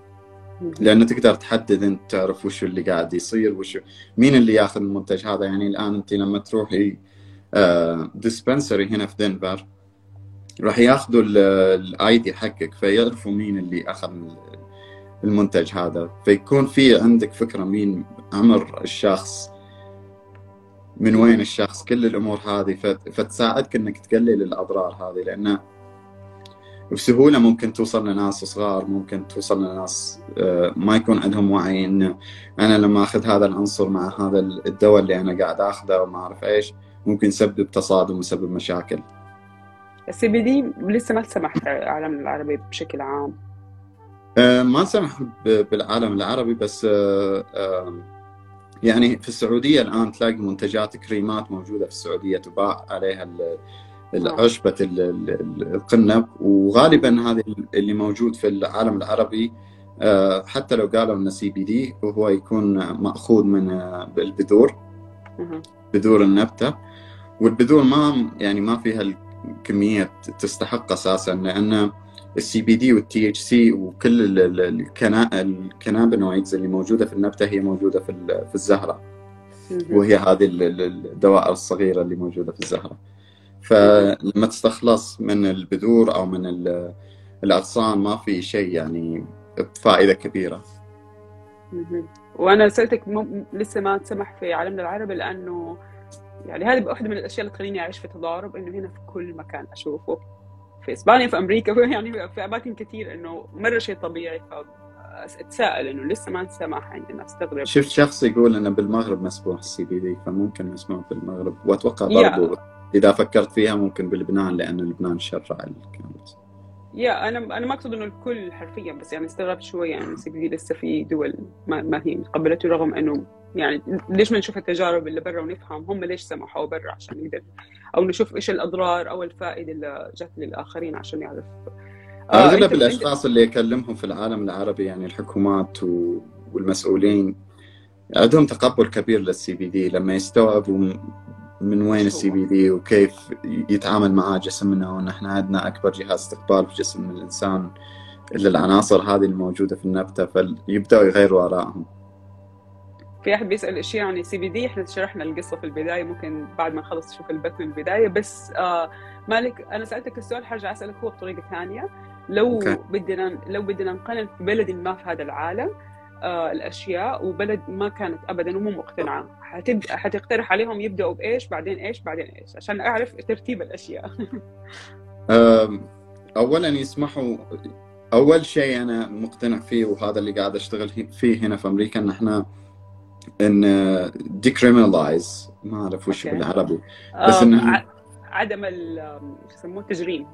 Speaker 3: لأنه تقدر تحدد انت تعرف وش اللي قاعد يصير وش مين اللي ياخذ المنتج هذا يعني الان انت لما تروحي dispensary آه، هنا في دنفر راح ياخذوا ال ID حقك فيعرفوا مين اللي اخذ المنتج هذا. فيكون في عندك فكرة مين عمر الشخص من وين الشخص كل الأمور هذه فتساعدك إنك تقلل الأضرار هذه لأنه بسهولة ممكن توصل لناس صغار ممكن توصل لناس آه، ما يكون عندهم وعي انه أنا لما أخذ هذا العنصر مع هذا الدواء اللي أنا قاعد أخذه وما أعرف إيش ممكن يسبب تصادم ويسبب مشاكل.
Speaker 2: السي بي دي لسه ما سمح في العالم العربي بشكل عام.
Speaker 3: ما سمح بالعالم العربي بس آه، يعني في السعودية الآن تلاقي منتجات كريمات موجودة في السعودية تباع عليها عشبة القنب. وغالبا هذا اللي موجود في العالم العربي آه، حتى لو قالوا إنه CBD وهو يكون مأخوذ من البذور بذور النبتة. والبذور ما يعني ما فيها الكمية تستحق أساسا لأن ال CBD وال THC وكل ال cannabinoids اللي موجودة في النبتة هي موجودة في في الزهرة. وهي هذه الدوائر الصغيرة اللي موجودة في الزهرة. فلما تستخلص من البذور أو من الأغصان ما في شيء يعني بفائده كبيرة.
Speaker 2: وأنا سألتك لسه ما تسمح في عالمنا العربي لأنه يعني هذه واحدة من الأشياء اللي تخليني أعيش في تضارب إنه هنا في كل مكان أشوفه. في إسبانيا في أمريكا يعني في أماكن كثير إنه مرة شيء طبيعي. أتساءل إنه لسه ما انسمح عندنا أستغرب.
Speaker 3: شفت شخص يقول إنه بالمغرب مسموح ال CBD فممكن مسموح بالمغرب. وأتوقع برضو إذا فكرت فيها ممكن بلبنان لأن لبنان شرع ال cannabis
Speaker 2: يا أنا أنا ما أقصد إنه الكل حرفيا بس يعني استغربت شوي يعني ال CBD لسه في دول ما, ما هي قبلته رغم إنه يعني ليش ما نشوف التجارب اللي برا ونفهم؟ هم ليش سمحوا برا عشان نقدر؟ أو نشوف إيش الأضرار أو الفائدة اللي جت للآخرين عشان يعرف.
Speaker 3: آه أغلب الأشخاص اللي يكلمهم في العالم العربي يعني الحكومات والمسؤولين عندهم تقبل كبير لل CBD لما يستوعبوا من وين ال CBD وكيف يتعامل مع جسمنا وان إحنا عندنا أكبر جهاز استقبال في جسم الإنسان للعناصر هذه الموجودة في النبتة فيبدأوا يغيروا آرائهم.
Speaker 2: في أحد بيسأل إيش يعني CBD إحنا شرحنا القصة في البداية ممكن بعد ما نخلص نشوف البث من البداية. بس آه مالك أنا سألتك السؤال حرجع أسألك هو بطريقة ثانية. لو okay. بدنا لو بدنا نقنن في بلد ما في هذا العالم آه الأشياء وبلد ما كانت ابدا ومو مقتنعة حتبدا حتقترح عليهم يبدأوا بإيش بعدين إيش بعدين إيش عشان أعرف ترتيب الأشياء.
Speaker 3: اولا يسمحوا أول شيء أنا مقتنع فيه وهذا اللي قاعد أشتغل فيه هنا في أمريكا إن إحنا إن ديكريمنالايز ما أعرف وش بالعربي.
Speaker 2: بس انه عدم يسموه التجريم.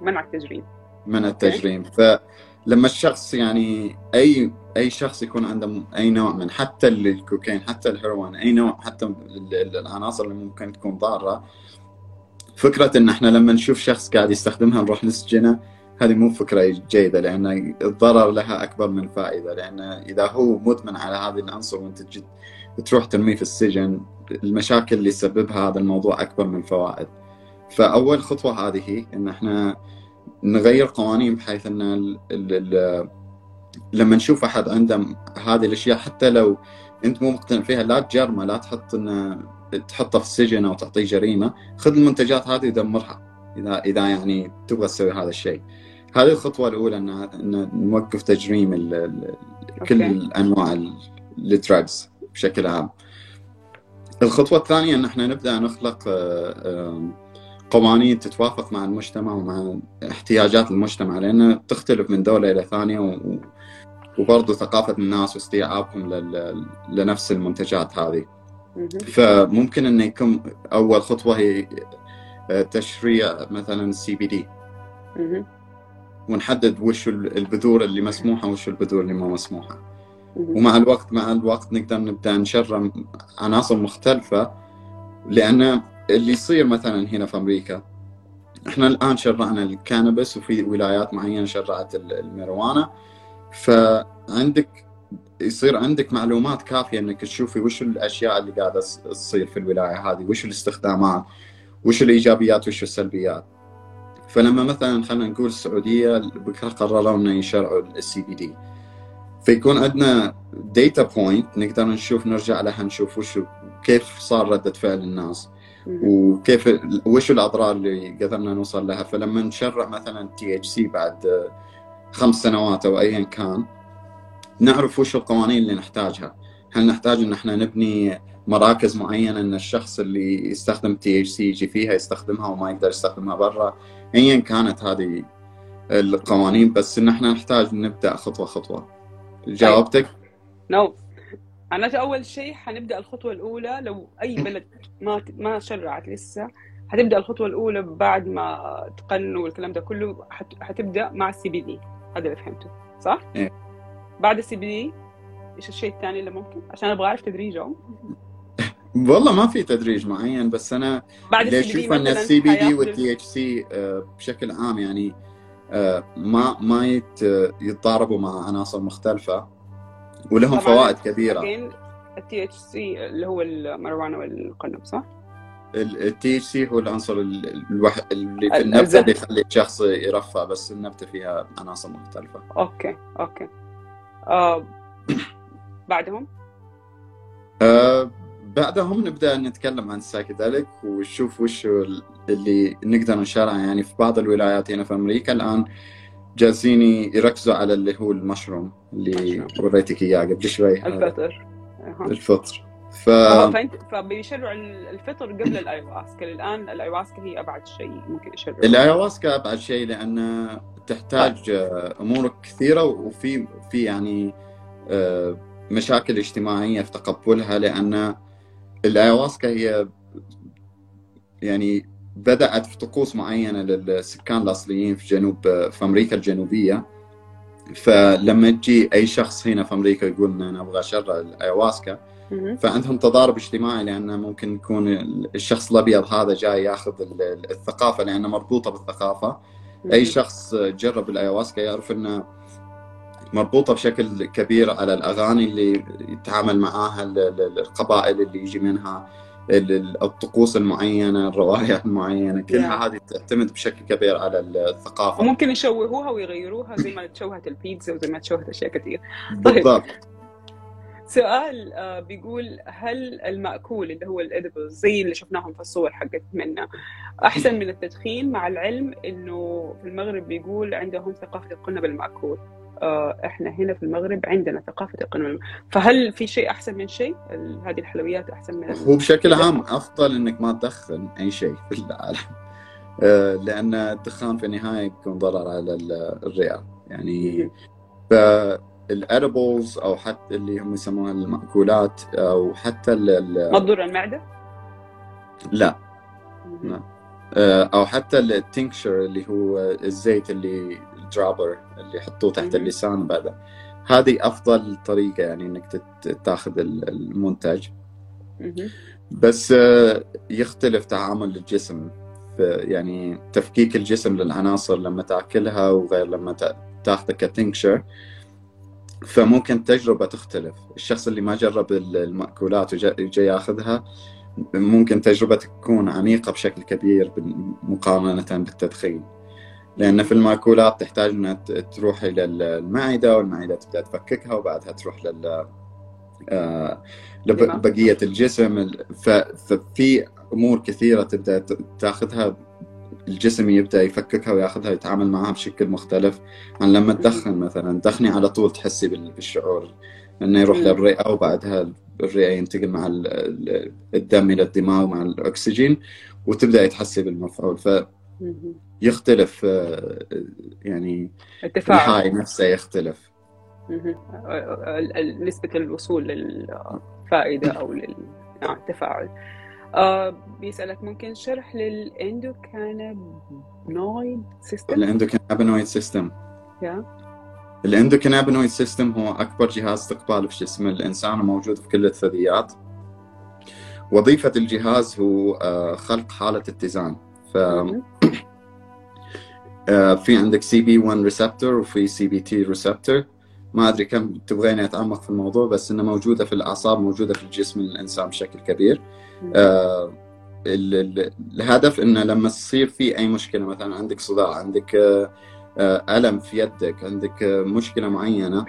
Speaker 2: منع التجريم.
Speaker 3: منع التجريم. فلما الشخص يعني أي أي شخص يكون عنده أي نوع من حتى الكوكايين حتى الهيروين أي نوع حتى العناصر اللي ممكن تكون ضارة فكرة إن إحنا لما نشوف شخص قاعد يستخدمها نروح نسجنه هذه مو فكرة جيدة لأن الضرر لها أكبر من فائدة لأن إذا هو مدمن على هذه العنصر وأنت تروح ترميه في السجن المشاكل اللي يسببها هذا الموضوع أكبر من الفوائد فأول خطوة هذه إن إحنا نغير قوانين بحيث أن ال ال ال لما نشوف أحد عنده هذه الأشياء حتى لو أنت مو مقتنع فيها لا تجرمه لا تحط إنه تحطه في السجن أو تعطيه جريمة خذ المنتجات هذه ودمرها إذا إذا يعني تبغى تسوي هذا الشيء. هذه الخطوة الأولى ان ان نوقف تجريم ال ال كل انواع ال drugs بشكل عام. الخطوة الثانية إن إحنا نبدأ نخلق آه، قوانين تتوافق مع المجتمع ومع احتياجات المجتمع لأن تختلف من دولة إلى ثانية وبرضه ثقافة الناس واستيعابهم لنفس المنتجات هذه. فممكن انه يكون أول خطوة هي آه، تشريع مثلا ال CBD ونحدد وش البذور اللي مسموحة وش البذور اللي ما مسموحة. ومع الوقت مع الوقت نقدر نبدأ نشرع عناصر مختلفة لأن اللي يصير مثلا هنا في أمريكا إحنا الآن شرعنا الكانبس وفي ولايات معينة شرعت الميروانا فعندك يصير عندك معلومات كافية إنك تشوفي وش الأشياء اللي قاعدة تصير في الولاية هذه وش الاستخدامات وش الإيجابيات وش السلبيات. فلما مثلا خلينا نقول السعودية بكرة قرروا إنه يشرعوا ال CBD فيكون عندنا data point نقدر نشوف نرجع لها نشوف وش كيف صار ردة فعل الناس وكيف وش الأضرار اللي قدرنا نوصل لها. فلما نشرع مثلا THC بعد خمس سنوات أو ايا كان نعرف وش القوانين اللي نحتاجها. هل نحتاج إن إحنا نبني مراكز معينة إن الشخص اللي يستخدم THC يجي فيها يستخدمها وما يقدر يستخدمها برا؟ ايا كانت هذه القوانين بس إن إحنا نحتاج نبدأ خطوة خطوة جاوبتك؟
Speaker 2: no no. معناته أول شيء حنبدأ الخطوة الأولى لو أي بلد ما ما شرعت لسه حتبدأ الخطوة الأولى بعد ما تقننوا والكلام ده كله حتبدأ مع ال CBD هذا اللي فهمته صح؟
Speaker 3: إيه.
Speaker 2: بعد ال CBD إيش الشيء الثاني اللي ممكن؟ عشان أبغى أعرف تدريجهم
Speaker 3: والله ما في تدريج معين بس أنا
Speaker 2: بعد اللي
Speaker 3: أشوف إن ال CBD وال THC بشكل عام يعني آه، ما ما يتضاربوا مع عناصر مختلفة ولهم فوائد
Speaker 2: كبيرة. ال THC اللي هو الماريجوانا والقنب صح؟
Speaker 3: ال THC هو العنصر الوحيد اللي في النبتة اللي يخلي الشخص يرفع بس النبتة فيها عناصر مختلفة.
Speaker 2: okay okay. آه بعدهم؟
Speaker 3: آه بعدهم نبدأ نتكلم عن ال psychedelic ونشوف وش اللي نقدر نشرعه يعني في بعض الولايات هنا في أمريكا الآن جالسين يركزوا على اللي هو المشروم اللي وريتك إياه. قبل شوي.
Speaker 2: الفطر.
Speaker 3: الفطر.
Speaker 2: ف فبيشرعوا الفطر قبل ال ayahuasca الآن ال ayahuasca هي أبعد شيء ممكن يشرعوا
Speaker 3: ال ayahuasca أبعد شيء لأن تحتاج أمور كثيرة وفي في يعني آه، مشاكل اجتماعية في تقبلها لأن الايواسكا هي يعني بدأت في طقوس معينة للسكان الأصليين في جنوب في أمريكا الجنوبية. فلما تجي أي شخص هنا في أمريكا يقول ان أنا أبغى أشرع الايواسكا فعندهم تضارب اجتماعي لأن ممكن يكون الشخص الأبيض هذا جاي ياخذ الثقافة لأنه مربوطة بالثقافة. أي شخص جرب الايواسكا يعرف إنه مربوطة بشكل كبير على الأغاني اللي يتعامل معاها القبائل اللي يجي منها الطقوس المعينة الروايات المعينة كلها هذه تعتمد بشكل كبير على الثقافة.
Speaker 2: وممكن يشوهوها ويغيروها زي ما تشوهت البيتزا وزي ما تشوهت أشياء كثير.
Speaker 3: طيب. بالضبط.
Speaker 2: سؤال آه، بيقول هل المأكول اللي هو الإدبل زي اللي شفناهم في الصور حقت منا أحسن من التدخين؟ مع العلم إنه في المغرب بيقول عندهم ثقافة القنه بالمأكول آه، إحنا هنا في المغرب عندنا ثقافة القنه فهل في شيء أحسن من شيء؟ هذه الحلويات أحسن من
Speaker 3: هو بشكل عام أفضل إنك ما تدخن أي شيء في العالم. آه، لأن الدخان في النهاية بيكون ضرر على الرئة. يعني فالادبلز أو حتى اللي هم يسموها المأكولات أو حتى
Speaker 2: ما تضر المعدة؟
Speaker 3: لا. لا. آه، أو حتى التنكشر اللي هو الزيت اللي الدرابر اللي يحطوه تحت اللسان بعد هذه أفضل طريقة يعني إنك تاخذ المنتج. بس آه، يختلف تعامل الجسم. يعني تفكيك الجسم للعناصر لما تأكلها وغير لما تاخذه كتنكشر. فممكن التجربة تختلف. الشخص اللي ما جرب المأكولات وجاي ياخذها ممكن تجربة تكون عميقة بشكل كبير مقارنة بالتدخين لأن في المأكولات تحتاج أنها تروح إلى المعدة والمعدة تبدأ تفككها وبعدها تروح لل آه، لبقية. الجسم. ففي أمور كثيرة تبدأ تأخذها الجسم يبدأ يفككها ويأخذها يتعامل معها بشكل مختلف عن لما تدخن مثلا. تدخني على طول تحسي بالشعور إنه يروح للرئة وبعدها الرئة ينتقل مع الدم إلى الدماغ مع الأكسجين وتبدأ تحسي بالمفعول. ف يختلف آه، يعني
Speaker 2: التفاعل. الحاي
Speaker 3: نفسه يختلف.
Speaker 2: نسبة الوصول للفائدة أو للتفاعل آه بيسألك ممكن شرح للاندوكانابينويد سيستم
Speaker 3: الاندوكانابينويد سيستم الاندوكانابينويد سيستم هو أكبر جهاز استقبال في جسم الإنسان وموجود في كل الثدييات. وظيفة الجهاز هو آه، خلق حالة اتزان. ف آه، في عندك CB 1 receptor وفي CB2 receptor ما أدري كم تبغيني أتعمق في الموضوع بس انها موجودة في الأعصاب موجودة في الجسم الإنسان بشكل كبير. آه الهدف إنه لما تصير في أي مشكلة مثلا عندك صداع عندك آه, آه، ألم في يدك عندك مشكلة معينة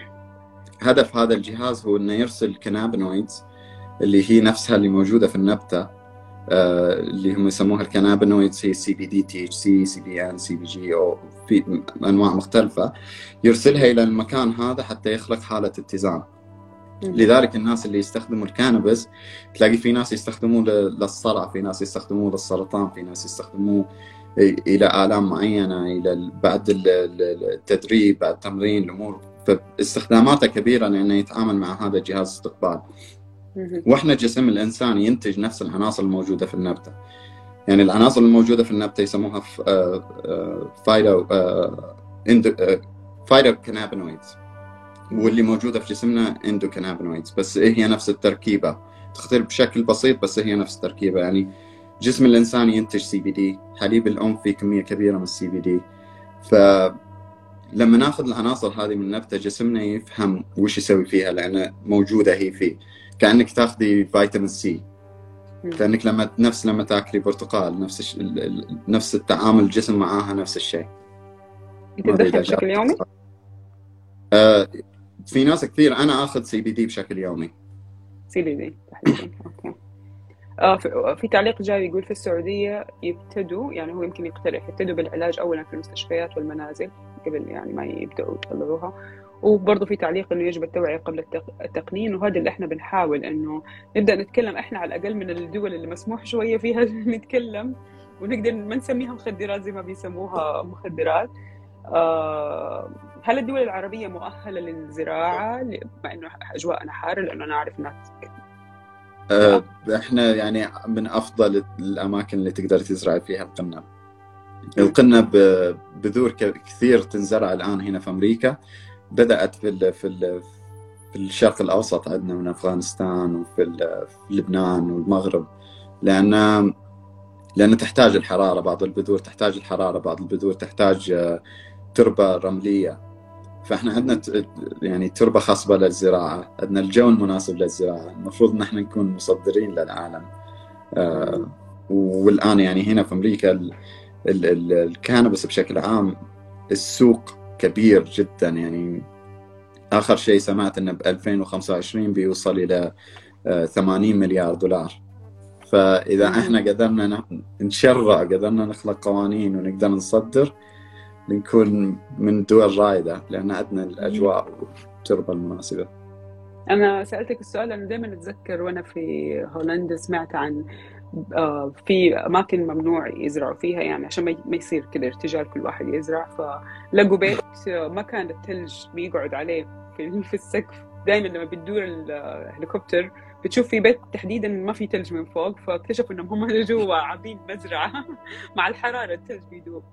Speaker 3: هدف هذا الجهاز هو إنه يرسل cannabinoids اللي هي نفسها اللي موجودة في النبتة. اللي هم يسموها الكنابينويدز هي سي بي دي تي اتش سي سي بي ان سي بي جي أو في أنواع مختلفة يرسلها إلى المكان هذا حتى يخلق حالة اتزان. لذلك الناس اللي يستخدموا الكانبس تلاقي في ناس يستخدموه للصرع في ناس يستخدموه للسرطان في ناس يستخدموه إلى آلام معينة إلى بعد التدريب بعد التمرين الأمور. فاستخداماته كبيرة لأنه يتعامل مع هذا جهاز استقبال. وإحنا جسم الإنسان ينتج نفس العناصر الموجودة في النبتة. يعني العناصر الموجودة في النبتة يسموها phyto phytocannabinoids واللي موجودة في جسمنا endocannabinoids. بس هي نفس التركيبة؟ تختلف بشكل بسيط بس هي نفس التركيبة. يعني جسم الإنسان ينتج CBD حليب الام فيه كمية كبيرة من ال CBD ف لما ناخذ العناصر هذه من النبتة جسمنا يفهم وش يسوي فيها لأن موجودة هي فيه. كأنك تاخذي فيتامين سي. كأنك لما نفس لما تاكلي برتقال نفس الش... نفس التعامل الجسم معاها نفس الشيء.
Speaker 2: تتدخل بشكل يومي؟
Speaker 3: آه في ناس كثير أنا آخذ CBD بشكل يومي.
Speaker 2: CBD okay. آه في تعليق جاي يقول في السعودية يبتدوا يعني هو يمكن يقترح يبتدوا بالعلاج أولا في المستشفيات والمنازل قبل يعني ما يبدأوا يطلعوها. وبرضه في تعليق إنه يجب التوعية قبل التقنين وهذا اللي إحنا بنحاول إنه نبدأ نتكلم إحنا على الأقل من الدول اللي مسموح شوية فيها نتكلم ونقدر ما نسميها مخدرات زي ما بيسموها مخدرات. آه هل الدول العربية مؤهلة للزراعة؟ مع إنه أجواءنا حارة لأنه أنا أعرف ناس
Speaker 3: أه إحنا يعني من أفضل الأماكن اللي تقدر تزرع فيها القنب. القنب بذور كثير تنزرع الآن هنا في أمريكا. بدأت في ال في ال في الشرق الأوسط عندنا من أفغانستان وفي في لبنان والمغرب لأن لأن تحتاج الحرارة بعض البذور تحتاج الحرارة بعض البذور تحتاج تربة رملية. فإحنا عندنا يعني تربة خصبه للزراعة عندنا الجو المناسب للزراعة. المفروض إن إحنا نكون مصدرين للعالم. آه والآن يعني هنا في أمريكا ال ال الكانبس بشكل عام السوق كبير جدا. يعني آخر شيء سمعت إنه ب 2025 بيوصل إلى 80 مليار دولار. فإذا إحنا قدرنا نشرع قدرنا نخلق قوانين ونقدر نصدر نكون من الدول رائدة لأن عندنا الأجواء والتربه المناسبة.
Speaker 2: أنا سألتك السؤال لأنه دائما أتذكر وأنا في هولندا سمعت عن آه، في أماكن ممنوع يزرعوا فيها يعني عشان ما يصير كذا ارتجال كل واحد يزرع. فلقوا بيت ما كان الثلج بيقعد عليه في, في السقف. دائما لما بتدور الهليكوبتر بتشوف في بيت تحديدا ما في ثلج من فوق. فاكتشفوا إنهم هم جوا عاملين مزرعة مع الحرارة الثلج بيدوب.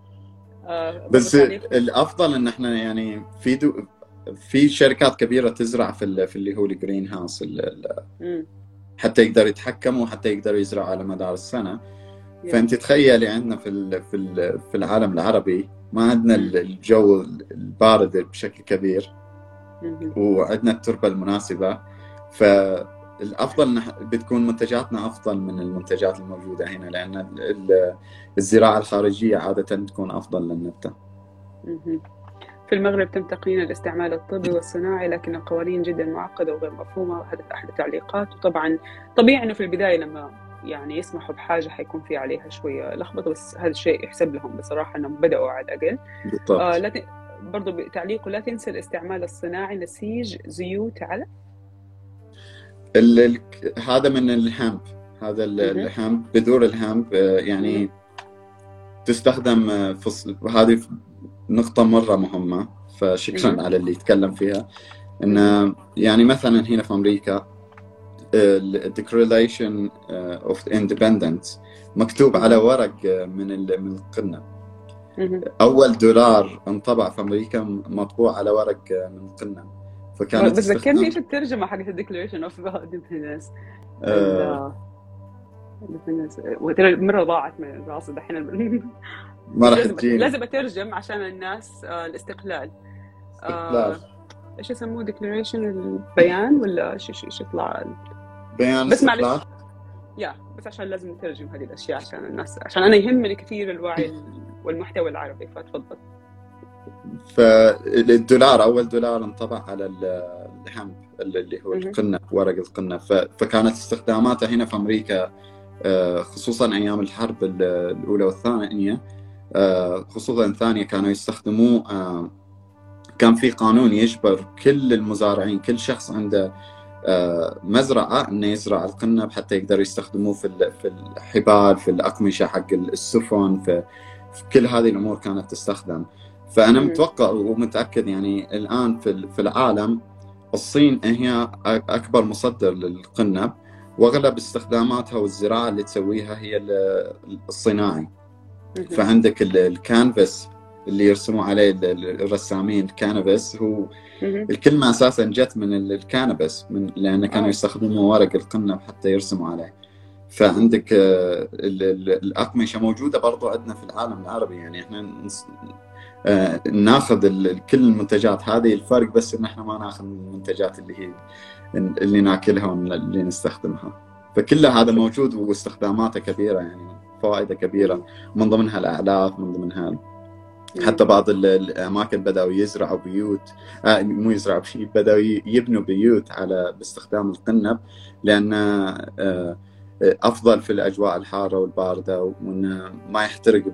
Speaker 3: آه بس الأفضل إن إحنا يعني في دو في شركات كبيرة تزرع في في اللي هو الجرين هاوس حتى يقدروا يتحكموا حتى يقدروا يزرعوا على مدار السنة. فأنت تخيلي عندنا في في في العالم العربي ما عندنا الجو البارد بشكل كبير. وعندنا التربة المناسبة. فالأفضل بتكون منتجاتنا أفضل من المنتجات الموجودة هنا لأن الزراعة الخارجية عادة تكون أفضل للنبتة.
Speaker 2: في المغرب تم تقنين الاستعمال الطبي والصناعي لكن القوانين جدا معقدة وغير مفهومة وهذا احد التعليقات وطبعا طبيعي إنه في البداية لما يعني يسمحوا بحاجة حيكون في عليها شوية لخبطة بس هذا الشيء يحسب لهم بصراحة إنهم بدأوا على. بالضبط. آه لكن برضو تعليقه لا تنسى الاستعمال الصناعي نسيج زيوت على.
Speaker 3: ال هذا من الهامب. هذا الهامب بذور الهامب آه، يعني تستخدم آه، في هذه نقطة مرة مهمة فشكرا على اللي يتكلم فيها. إن يعني مثلا هنا في أمريكا ال Declaration of Independence مكتوب على ورق آه، من من القنب أول دولار انطبع في أمريكا مطبوع على ورق من القنب.
Speaker 2: فكانت بس ذكرني إيش الترجمه حقت ال Declaration of Independence مرة ضاعت من راسي دحين.
Speaker 3: ما راح تجيني.
Speaker 2: لازم أترجم عشان الناس آه الاستقلال.
Speaker 3: استقلال. آه
Speaker 2: إيش يسموه؟ declaration البيان ولا إيش إيش يطلع؟
Speaker 3: بيان بس معلش.
Speaker 2: يا بس عشان لازم نترجم هذه الأشياء عشان الناس عشان أنا يهمني كثير الوعي والمحتوى العربي فتفضل.
Speaker 3: فالدولار أول دولار انطبع على ال hemp اللي هو القنب ورق القنب. فكانت استخداماته هنا في أمريكا آه، خصوصا أيام الحرب الأولى والثانية. خصوصا الثانية كانوا يستخدموه آه، كان في قانون يجبر كل المزارعين كل شخص عنده مزرعة إنه يزرع القنب حتى يقدروا يستخدموه في في الحبال في الأقمشة حق السفن في كل هذه الأمور كانت تستخدم. فأنا متوقع ومتأكد يعني الآن في في العالم الصين هي أكبر مصدر للقنب وأغلب استخداماتها والزراعة اللي تسويها هي الصناعي. فعندك الكانفاس اللي يرسموا عليه الرسامين الكانفاس هو الكلمة أساسا جت من ال cannabis من لأن كانوا آه. يستخدموا ورق القنب حتى يرسموا عليه. فعندك آه، الأقمشة موجودة برضو عندنا في العالم العربي يعني إحنا آه، ناخذ كل المنتجات هذه الفرق بس إن إحنا ما ناخذ المنتجات اللي هي اللي ناكلها واللي نستخدمها. فكل هذا موجود واستخداماته كبيرة يعني فوائده كبيرة من ضمنها الاعلاف من ضمنها حتى بعض الأماكن بداوا يزرعوا بيوت آه مو يزرعوا بداوا يبنوا بيوت على باستخدام القنب لأن آه أفضل في الأجواء الحارة والباردة وإنه ما يحترق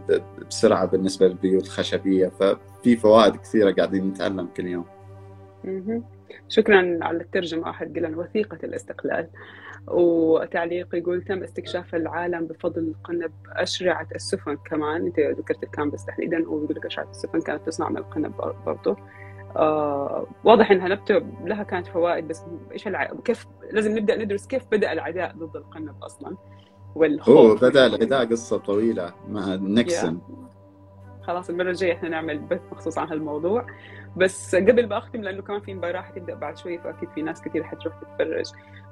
Speaker 3: بسرعة بالنسبة للبيوت الخشبية. ففي فوائد كثيرة قاعدين نتعلم كل يوم.
Speaker 2: شكرا على الترجمة أحد قال وثيقه الاستقلال. وتعليق يقول تم استكشاف العالم بفضل قنب أشرعة السفن كمان. أنت ذكرت الكامبس تحديدا ويقول لك اشرعه السفن كانت تصنع من القنب برضه آه واضح إنها نبته لها كانت فوائد بس إيش الع... كيف لازم نبدأ ندرس كيف بدأ العداء ضد القنب أصلا؟
Speaker 3: والخوف. هو بدأ العداء قصة طويلة مع نيكسون.
Speaker 2: خلاص المرة الجاية إحنا نعمل بث مخصوص عن هالموضوع. بس قبل ما أختم لأنه كمان في مباراة حتبدأ بعد شوي فأكيد في ناس كثير حتروح تتفرج.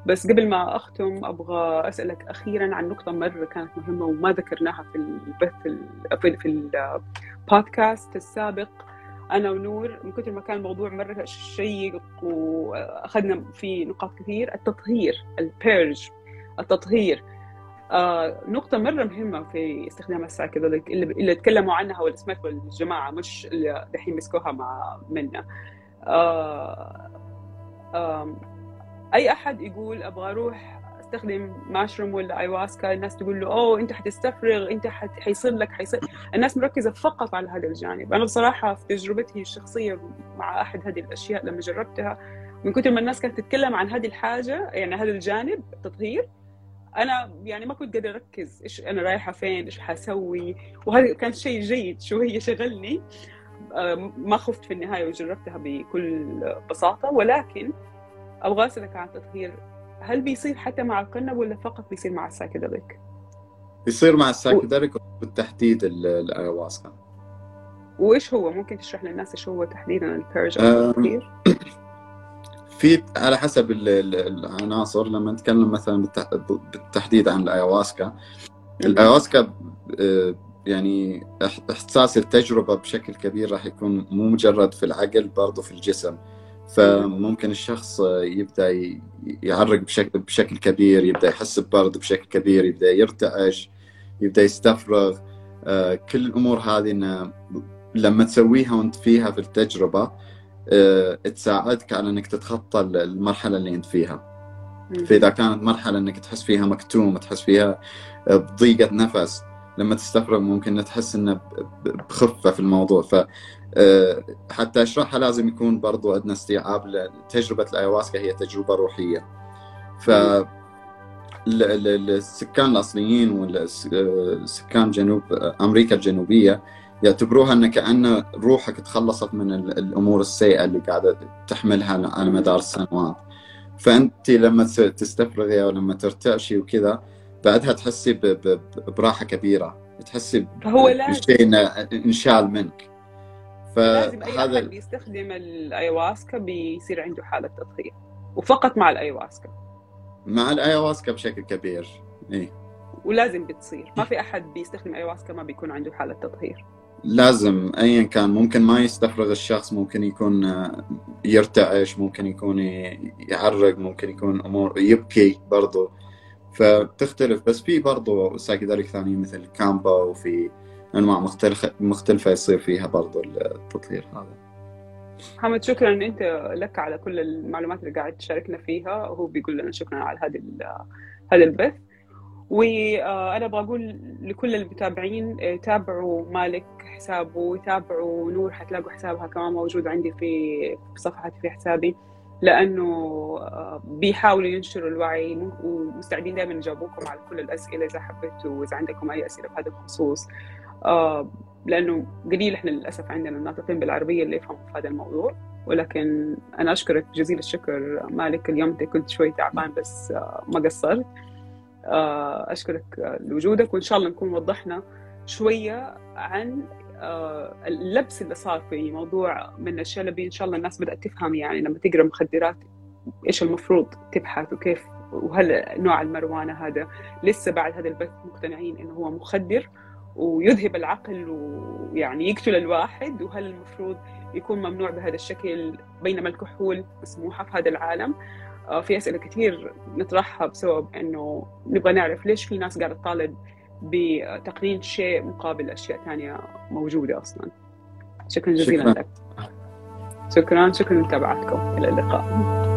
Speaker 2: بس قبل ما أختم أبغى أسألك أخيرا عن نقطة مرة كانت مهمة وما ذكرناها في البث في, في البودكاست السابق. أنا ونور من كثر ما كان الموضوع مرة شيق وأخذنا فيه نقاط كثير التطهير البيرج التطهير. آه نقطة مرة مهمة في استخدام السايكيدليك اللي, اللي تكلموا عنها واللي سمعت الجماعة مش اللي دحين مسكوها مع منا. آه أي أحد يقول أبغى أروح أستخدم ماشروم ولا ايواسكا الناس تقول له أوه أنت حتستفرغ أنت حيصير لك حيصير الناس مركزة فقط على هذا الجانب. أنا بصراحة في تجربتي الشخصية مع أحد هذه الأشياء لما جربتها من كثر ما الناس كانت تتكلم عن هذه الحاجة يعني هذا الجانب التطهير أنا يعني ما كنت قادرة أركز إيش أنا رايحة فين إيش حسوي؟ وهذا كان شيء جيد شوية شغلني. ما خفت في النهاية وجربتها بكل بساطة ولكن أبغى اسالك عن التطهير هل بيصير حتى مع القنب ولا فقط بيصير مع السايكيدليك؟
Speaker 3: بيصير مع السايكيدليك بالتحديد الايواسكا
Speaker 2: وإيش هو؟ ممكن تشرح للناس إيش هو تحديدا البيرج أو التطهير؟
Speaker 3: في على حسب العناصر لما نتكلم مثلا بالتحديد عن الايواسكا الايواسكا آه، يعني إحساس التجربة بشكل كبير راح يكون مو مجرد في العقل برضه في الجسم فممكن الشخص يبدأ يعرق بشكل بشكل كبير يبدأ يحس ببرد بشكل كبير يبدأ يرتعش يبدأ يستفرغ. آه، كل الأمور هذه إن لما تسويها وأنت فيها في التجربة آه، تساعدك على إنك تتخطى المرحلة اللي أنت فيها. فإذا كانت مرحلة إنك تحس فيها مكتوم تحس فيها بضيقة نفس لما تستفرغ ممكن تحس انه بخفة في الموضوع. ف حتى اشرحها لازم يكون برضو عندنا استيعاب تجربه الايواسكا هي تجربة روحية. ف السكان الأصليين والسكان جنوب أمريكا الجنوبية يعتبروها أن كأن روحك تخلصت من الأمور السيئة اللي قاعدة تحملها على مدار السنوات. فأنت لما تستفرغي أو لما ترتعشي وكذا بعدها تحسي براحة كبيرة. تحسي
Speaker 2: فهو لازم
Speaker 3: شيء إنشال منك.
Speaker 2: فهذا أي بيستخدم الأيواسكا بيصير عنده حالة تطهير وفقط مع الأيواسكا.
Speaker 3: مع الأيواسكا بشكل كبير إي.
Speaker 2: ولازم بتصير ما في أحد بيستخدم أيواسكا ما بيكون عنده حالة تطهير
Speaker 3: لازم ايا كان ممكن ما يستفرغ الشخص ممكن يكون آه، يرتعش ممكن يكون يعرق ممكن يكون أمور يبكي برضه فبتختلف بس في برضه سايكيدليك ثانية مثل الكامبا وفي أنواع مختلفة مختلفة يصير فيها برضه التطهير هذا.
Speaker 2: محمد شكرا أنت لك على كل المعلومات اللي قاعد تشاركنا فيها. وهو بيقول لنا شكرا على هذا هذا البث. وأنا أبغى أقول لكل المتابعين آه، تابعوا مالك حسابه وتابعوا نور حتلاقوا حسابها كمان موجود عندي في صفحتي في حسابي. لأنه آه، بيحاولوا ينشروا الوعي ومستعدين دائما نجاوبكم على كل الأسئلة إذا حبيتوا وإذا عندكم أي أسئلة بهذا الخصوص. آه، لأنه قليل إحنا للأسف عندنا الناطقين بالعربية اللي يفهموا في هذا الموضوع. ولكن أنا أشكرك جزيل الشكر مالك اليوم أنت كنت شوي تعبان بس ما قصرت. آه، أشكرك لوجودك وإن شاء الله نكون وضحنا شوية عن آه، اللبس اللي صار في موضوع من الشلبي إن شاء الله الناس بدأت تفهم يعني لما تقرأ مخدرات إيش المفروض تبحث وكيف وهل نوع المروانة هذا لسه بعد هذا البث مقتنعين إنه هو مخدر. ويذهب العقل ويعني يقتل الواحد وهل المفروض يكون ممنوع بهذا الشكل بينما الكحول مسموحة في هذا العالم؟ آه، في أسئلة كثير نطرحها بسبب إنه نبغى نعرف ليش في ناس قاعدة تطالب بتقنين شيء مقابل أشياء ثانية موجودة أصلا. شكرا جزيلا شكرا. لك. شكرا شكرا لمتابعتكم. إلى اللقاء.